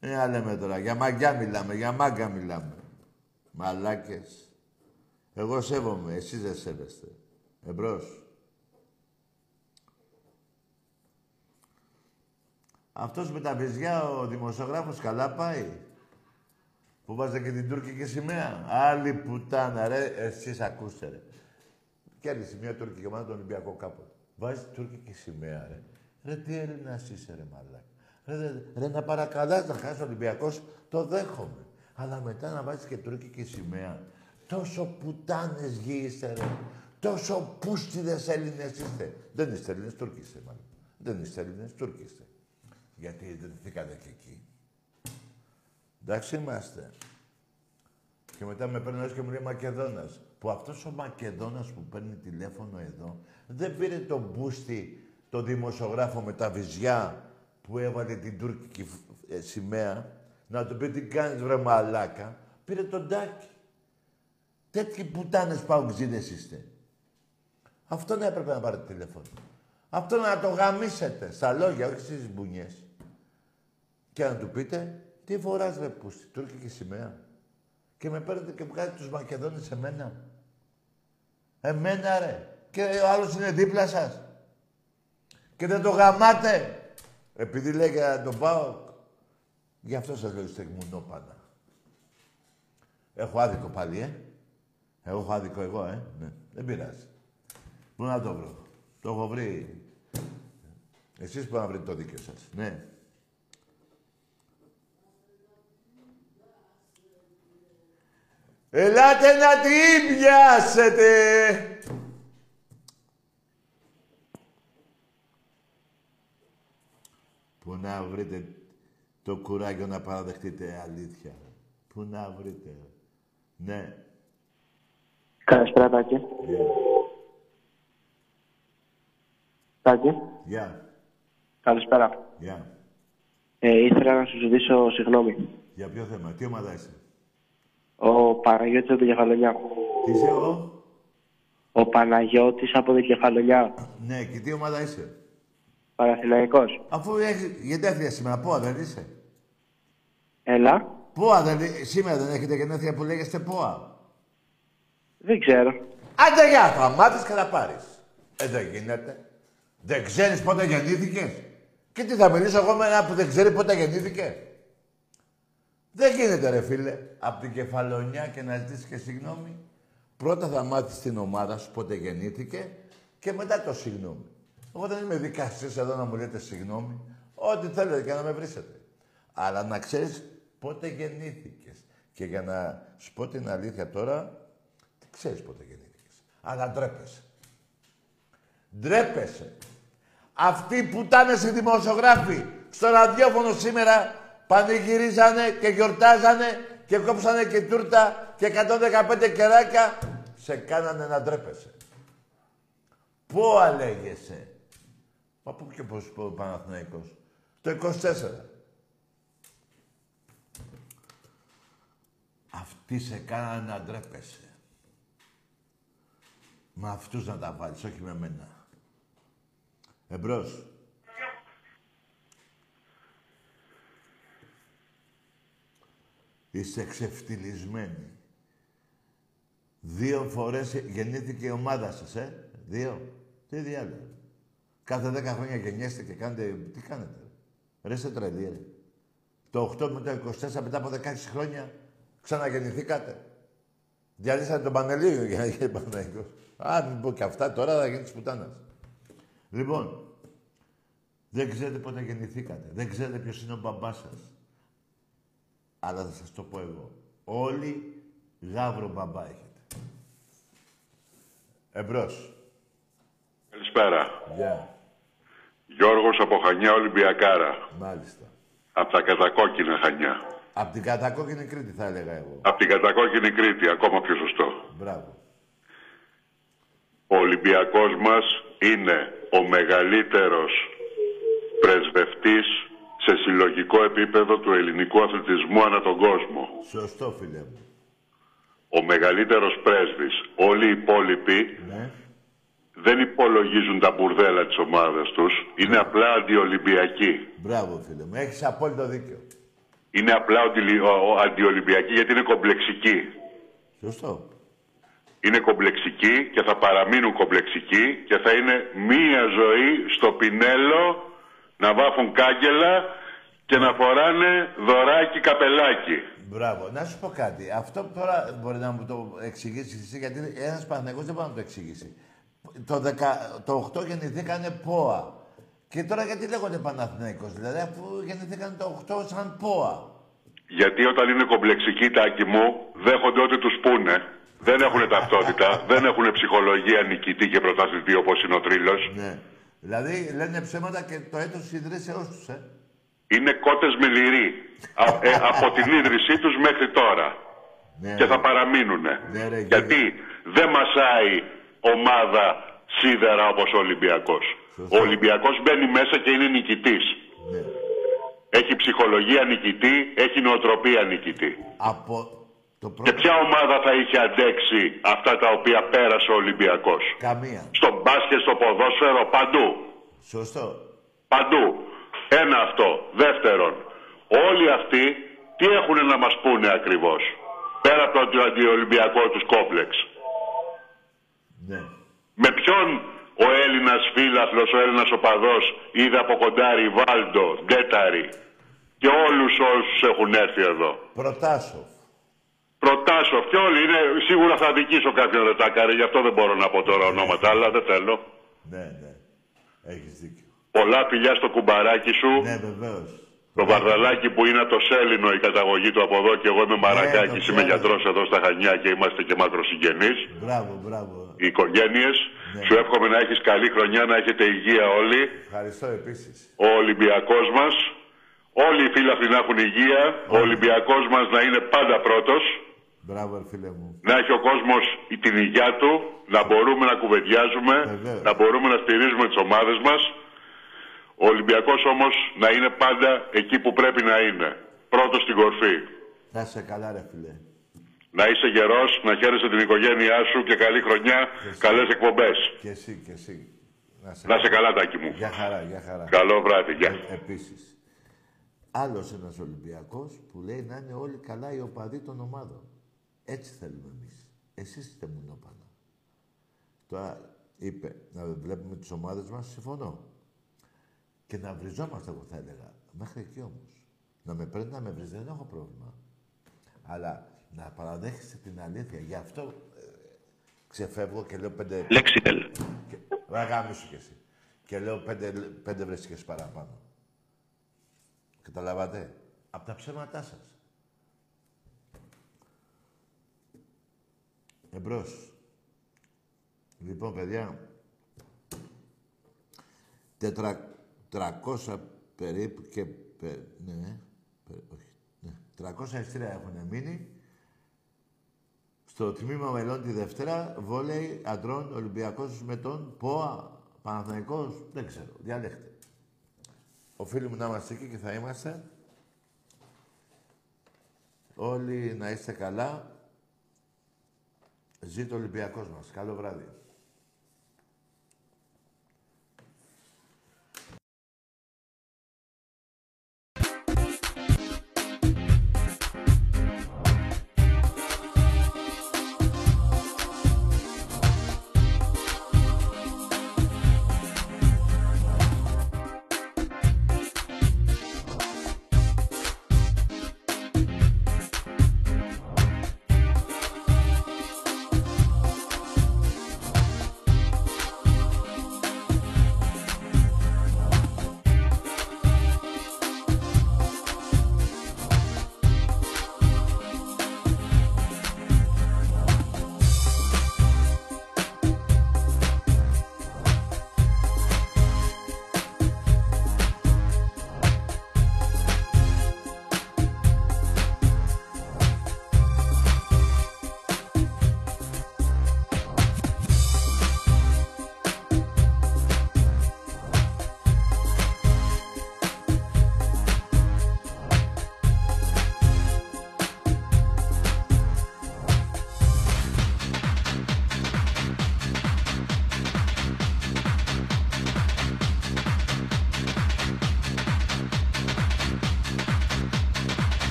Ε, να λέμε τώρα. Για μαγκιά μιλάμε, για μάγκα μιλάμε. Μαλάκες. Εγώ σέβομαι, εσείς δεν σέβεστε. Εμπρός. Αυτός με τα βυζιά, ο δημοσιογράφος, καλά πάει. Που βάζε και την τουρκική σημαία. Άλλη πουτάνα, ρε. Εσείς ακούστε, ρε. Κέρδισε μια τουρκική ομάδα τον Ολυμπιακό κάποτε. Βάζεις τουρκική σημαία, ρε. Ρε, τι Έλληνας είσαι, ρε μαλάκα. Ρε, ρε, ρε, να παρακαλάς να χάσεις ο Ολυμπιακός, το δέχομαι. Αλλά μετά να βάζεις και τουρκική σημαία. Τόσο πουτάνες γη είστε, ρε. Τόσο πούστιδες Έλληνες είστε. Δεν είστε Έλληνες, Τούρκοι είστε, μάλλον. Δεν είστε Έλληνες, Τούρκοι είστε. Γιατί ιδρυθήκατε και εκεί. Εντάξει είμαστε. Και μετά με παίρνει ένας και μου λέει Μακεδόνας. Που αυτός ο Μακεδόνας που παίρνει τηλέφωνο εδώ δεν πήρε τον μπούστι, τον δημοσιογράφο με τα βυζιά που έβαλε την τουρκική φ- ε, σημαία να του πει τι κάνεις βρε μαλάκα. Πήρε τον τάκι. Τέτοιοι πουτάνες παουτζίδες είστε. Αυτό να έπρεπε να πάρετε τηλέφωνο. Αυτό να το γαμίσετε στα λόγια, όχι στις μπουνιές. Και να του πείτε, τι φοράς ρε πούστη, τουρκική σημαία. Και με παίρνετε και βγάζετε τους Μακεδόνες σε μένα. Εμένα ρε. Και ο άλλος είναι δίπλα σας. Και δεν το γαμάτε. Επειδή λέει για τον πάω. Γι' αυτό σας λέω είστε μουνόπανα. Έχω άδικο πάλι, ε. Εγώ έχω άδικο εγώ, ε. Ναι. Δεν πειράζει. Πού να το βρω. Το έχω βρει. Εσείς που να βρείτε το δίκαιο σας. Ναι. Ελάτε να την πιάσετε. Πού να βρείτε το κουράγιο να παραδεχτείτε αλήθεια. Πού να βρείτε. Ναι. Καλησπέρα, Τάκη. Γεια. Τάκη. Γεια. Καλησπέρα. Γεια. Ε, ήθελα να σου ζητήσω συγγνώμη. Για ποιο θέμα. Τι ομάδα είσαι; Ο Παναγιώτης από την Κεφαλονιά. Τι είσαι εγώ. Ο Παναγιώτης από την Κεφαλονιά. Ναι, και τι ομάδα είσαι; Παναθηναϊκός. Αφού έχεις... γενέθλια σήμερα, πού δεν είσαι; Έλα. Πόα δεν... Σήμερα δεν έχετε γενέθλια που λέγεστε πόα. Δεν ξέρω. Άντε για, θα μάθεις και θα πάρεις. Ε, δεν γίνεται. Δεν ξέρεις πότε γεννήθηκες; Και τι θα μιλήσω εγώ με ένα που δεν ξέρει πότε γεννήθηκε; Δεν γίνεται ρε φίλε. Απ' την κεφαλονιά και να ζητήσεις και συγγνώμη. Πρώτα θα μάθεις την ομάδα σου πότε γεννήθηκε και μετά το συγγνώμη. Εγώ δεν είμαι δικαστής εδώ να μου λέτε συγγνώμη. Ό,τι θέλετε και να με βρίσετε. Αλλά να ξέρεις πότε γεννήθηκες. Και για να σου πω την αλήθεια τώρα, δεν ξέρεις πότε γεννήθηκες. Αλλά ντρέπεσαι. Ντρέπεσαι. Αυτοί που ήταν οι δημοσιογράφοι στο ραδιόφωνο σήμερα πανηγυρίζανε και γιορτάζανε και κόψανε και τούρτα και 115 κεράκια. Σε κάνανε να ντρέπεσαι. Πού αλέγεσαι; Μα πού και πώς πω ο Παναθηναϊκός. Το 24. Αυτοί σε κάνανε να ντρέπεσαι. Με αυτούς να τα βάλεις, όχι με μένα. Εμπρός. Είστε ξεφτυλισμένοι. Δύο φορές γεννήθηκε η ομάδα σας, ε; Δύο. Τι διάλογο. Κάθε δέκα χρόνια γεννιέστε και κάνετε... Τι κάνετε; Ρε είστε τρελοί, ρε. Το 8 με το 24 μετά από 16 χρόνια ξαναγεννηθήκατε. Διαλύσατε τον Πανελίο για να γίνει Παναγικός. Α, μην πω και αυτά τώρα θα γίνεις της πουτάνας. Λοιπόν, δεν ξέρετε πότε γεννηθήκατε. Δεν ξέρετε ποιος είναι ο μπαμπάς σας. Αλλά θα σας το πω εγώ. Όλοι γάβρο μπαμπά έχετε. Εμπρός. Καλησπέρα. Γεια. Γιώργος από Χανιά Ολυμπιακάρα. Μάλιστα. Από τα κατακόκκινα Χανιά. Απ' την κατακόκκινη Κρήτη θα έλεγα εγώ. Από την κατακόκκινη Κρήτη, ακόμα πιο σωστό. Μπράβο. Ο Ολυμπιακός μας είναι ο μεγαλύτερος πρεσβευτής σε συλλογικό επίπεδο του ελληνικού αθλητισμού ανά τον κόσμο. Σωστό, φίλε μου. Ο μεγαλύτερος πρέσβης. Όλοι οι υπόλοιποι Ναι. δεν υπολογίζουν τα μπουρδέλα της ομάδας τους. Είναι απλά αντιολυμπιακοί. Μπράβο, φίλε μου. Έχεις απόλυτο δίκιο. Είναι απλά αντι- ο- ο- αντιολυμπιακοί γιατί είναι κομπλεξικοί. Σωστό. Είναι κομπλεξικοί και θα παραμείνουν κομπλεξικοί και θα είναι μία ζωή στο πινέλο να βάφουν κάγκελα και να φοράνε δωράκι καπελάκι. Μπράβο. Να σου πω κάτι. Αυτό τώρα μπορεί να μου το εξηγήσεις εσύ, γιατί ένας Παναγιώτο δεν μπορεί να μου το εξηγήσει. Το, 10, το 8 γεννηθήκανε ΠΟΑ. Και τώρα γιατί λέγονται Παναθηναϊκός, δηλαδή αφού γεννηθήκανε το 8 σαν ΠΟΑ; Γιατί όταν είναι κομπλεξικοί τάκοι μου, δέχονται ό,τι τους πούνε. Δεν έχουν ταυτότητα, δεν έχουν ψυχολογία νικητή και πρωταθλητή όπως είναι ο Τρίλος. Ναι. Δηλαδή λένε ψέματα και το έτος της ιδρύσεώς τους, ε. Είναι κότες με λυρί. Α- ε, από την ίδρυσή τους μέχρι τώρα. Ναι, και ρε. θα παραμείνουν. Ναι, ρε, Γιατί δεν μασάει ομάδα σίδερα όπως ο Ολυμπιακός. Ο Ολυμπιακός μπαίνει μέσα και είναι νικητής. Ναι. Έχει ψυχολογία νικητή, έχει νοοτροπία νικητή. Από το Και ποια ομάδα θα είχε αντέξει αυτά τα οποία πέρασε ο Ολυμπιακός; Καμία. Στο μπάσκετ, στο ποδόσφαιρο, παντού. Σωστό. Παντού. Ένα αυτό. Δεύτερον, όλοι αυτοί τι έχουν να μας πούνε ακριβώς. Πέρα από το αντιολυμπιακό τους κόμπλεξ; Ναι. Με ποιον ο Έλληνας φίλαθλος, ο Έλληνας οπαδός είδε από κοντά Ριβάλντο, Ντέταρη και όλους όσους έχουν έρθει εδώ; Προτάσω. Προτάσω και όλοι είναι, σίγουρα θα δικήσω κάποιον ρετάκαρη, γι' αυτό δεν μπορώ να πω τώρα ονόματα, αλλά δεν θέλω. Ναι, ναι. Έχεις δίκιο. Πολλά φιλιά στο κουμπαράκι σου. Ναι, βεβαίως. Το βαρδαλάκι που είναι το Σέλινο η καταγωγή του από εδώ και εγώ είμαι Μαρακάκης, το είμαι ξέρω. γιατρός εδώ στα Χανιά και είμαστε και μακροσυγγενείς. Μπράβο, μπράβο. Οι οικογένειες. Ναι. Σου εύχομαι να έχεις καλή χρονιά, να έχετε υγεία όλοι. Ευχαριστώ επίσης. Ο Ολυμπιακός μας. Όλοι οι φίλαθλοι να έχουν υγεία. Ο Ολυμπιακός μας να είναι πάντα πρώτος. Μπράβο, ρε φίλε μου. Να έχει ο κόσμος την υγεία του. Να μπορούμε να κουβεντιάζουμε. Βεβαίως. Να μπορούμε να στηρίζουμε τις ομάδες μας. Ο Ολυμπιακός όμως να είναι πάντα εκεί που πρέπει να είναι. Πρώτος στην κορφή. Να είσαι καλά, ρε φίλε. Να είσαι γερός, να χαίρεσαι την οικογένειά σου και καλή χρονιά, καλές εκπομπές. Και εσύ, και εσύ. Να είσαι, Να είσαι καλά, Τάκη μου. Γεια χαρά, γεια χαρά. Καλό βράδυ, γεια. Ε, επίσης. Άλλος ένας Ολυμπιακός που λέει να είναι όλοι καλά οι οπαδοί των ομάδων. Έτσι θέλουμε εμείς. Εσείς είστε μονόπανα. Τώρα είπε να βλέπουμε τις ομάδες μας, συμφωνώ. Και να βριζόμαστε, εγώ θα έλεγα. Μέχρι εκεί όμως. Να με παίρνει να με βρίζει, δεν έχω πρόβλημα. Αλλά να παραδέχεσαι την αλήθεια. Γι' αυτό ε, ξεφεύγω και λέω πέντε... Λέξιτελ. Ρε γάμισου κι εσύ. Και λέω πέντε, πέντε βρέστηκες παραπάνω. Καταλάβατε; Από τα ψέματά σας. Εμπρός. Λοιπόν, παιδιά, τετρα, 300 περίπου και... πε- ναι, πε- όχι, ναι, 300 εστία έχουν μείνει. Στο τμήμα μελών τη Δευτέρα, βόλεϊ αντρών Ολυμπιακός με τον ΠΟΑ, Παναθηναϊκός, δεν ξέρω, διαλέχτε. Οφείλουμε να είμαστε εκεί και θα είμαστε. Όλοι να είστε καλά. Ζήτω ο Ολυμπιακός μας. Καλό βράδυ.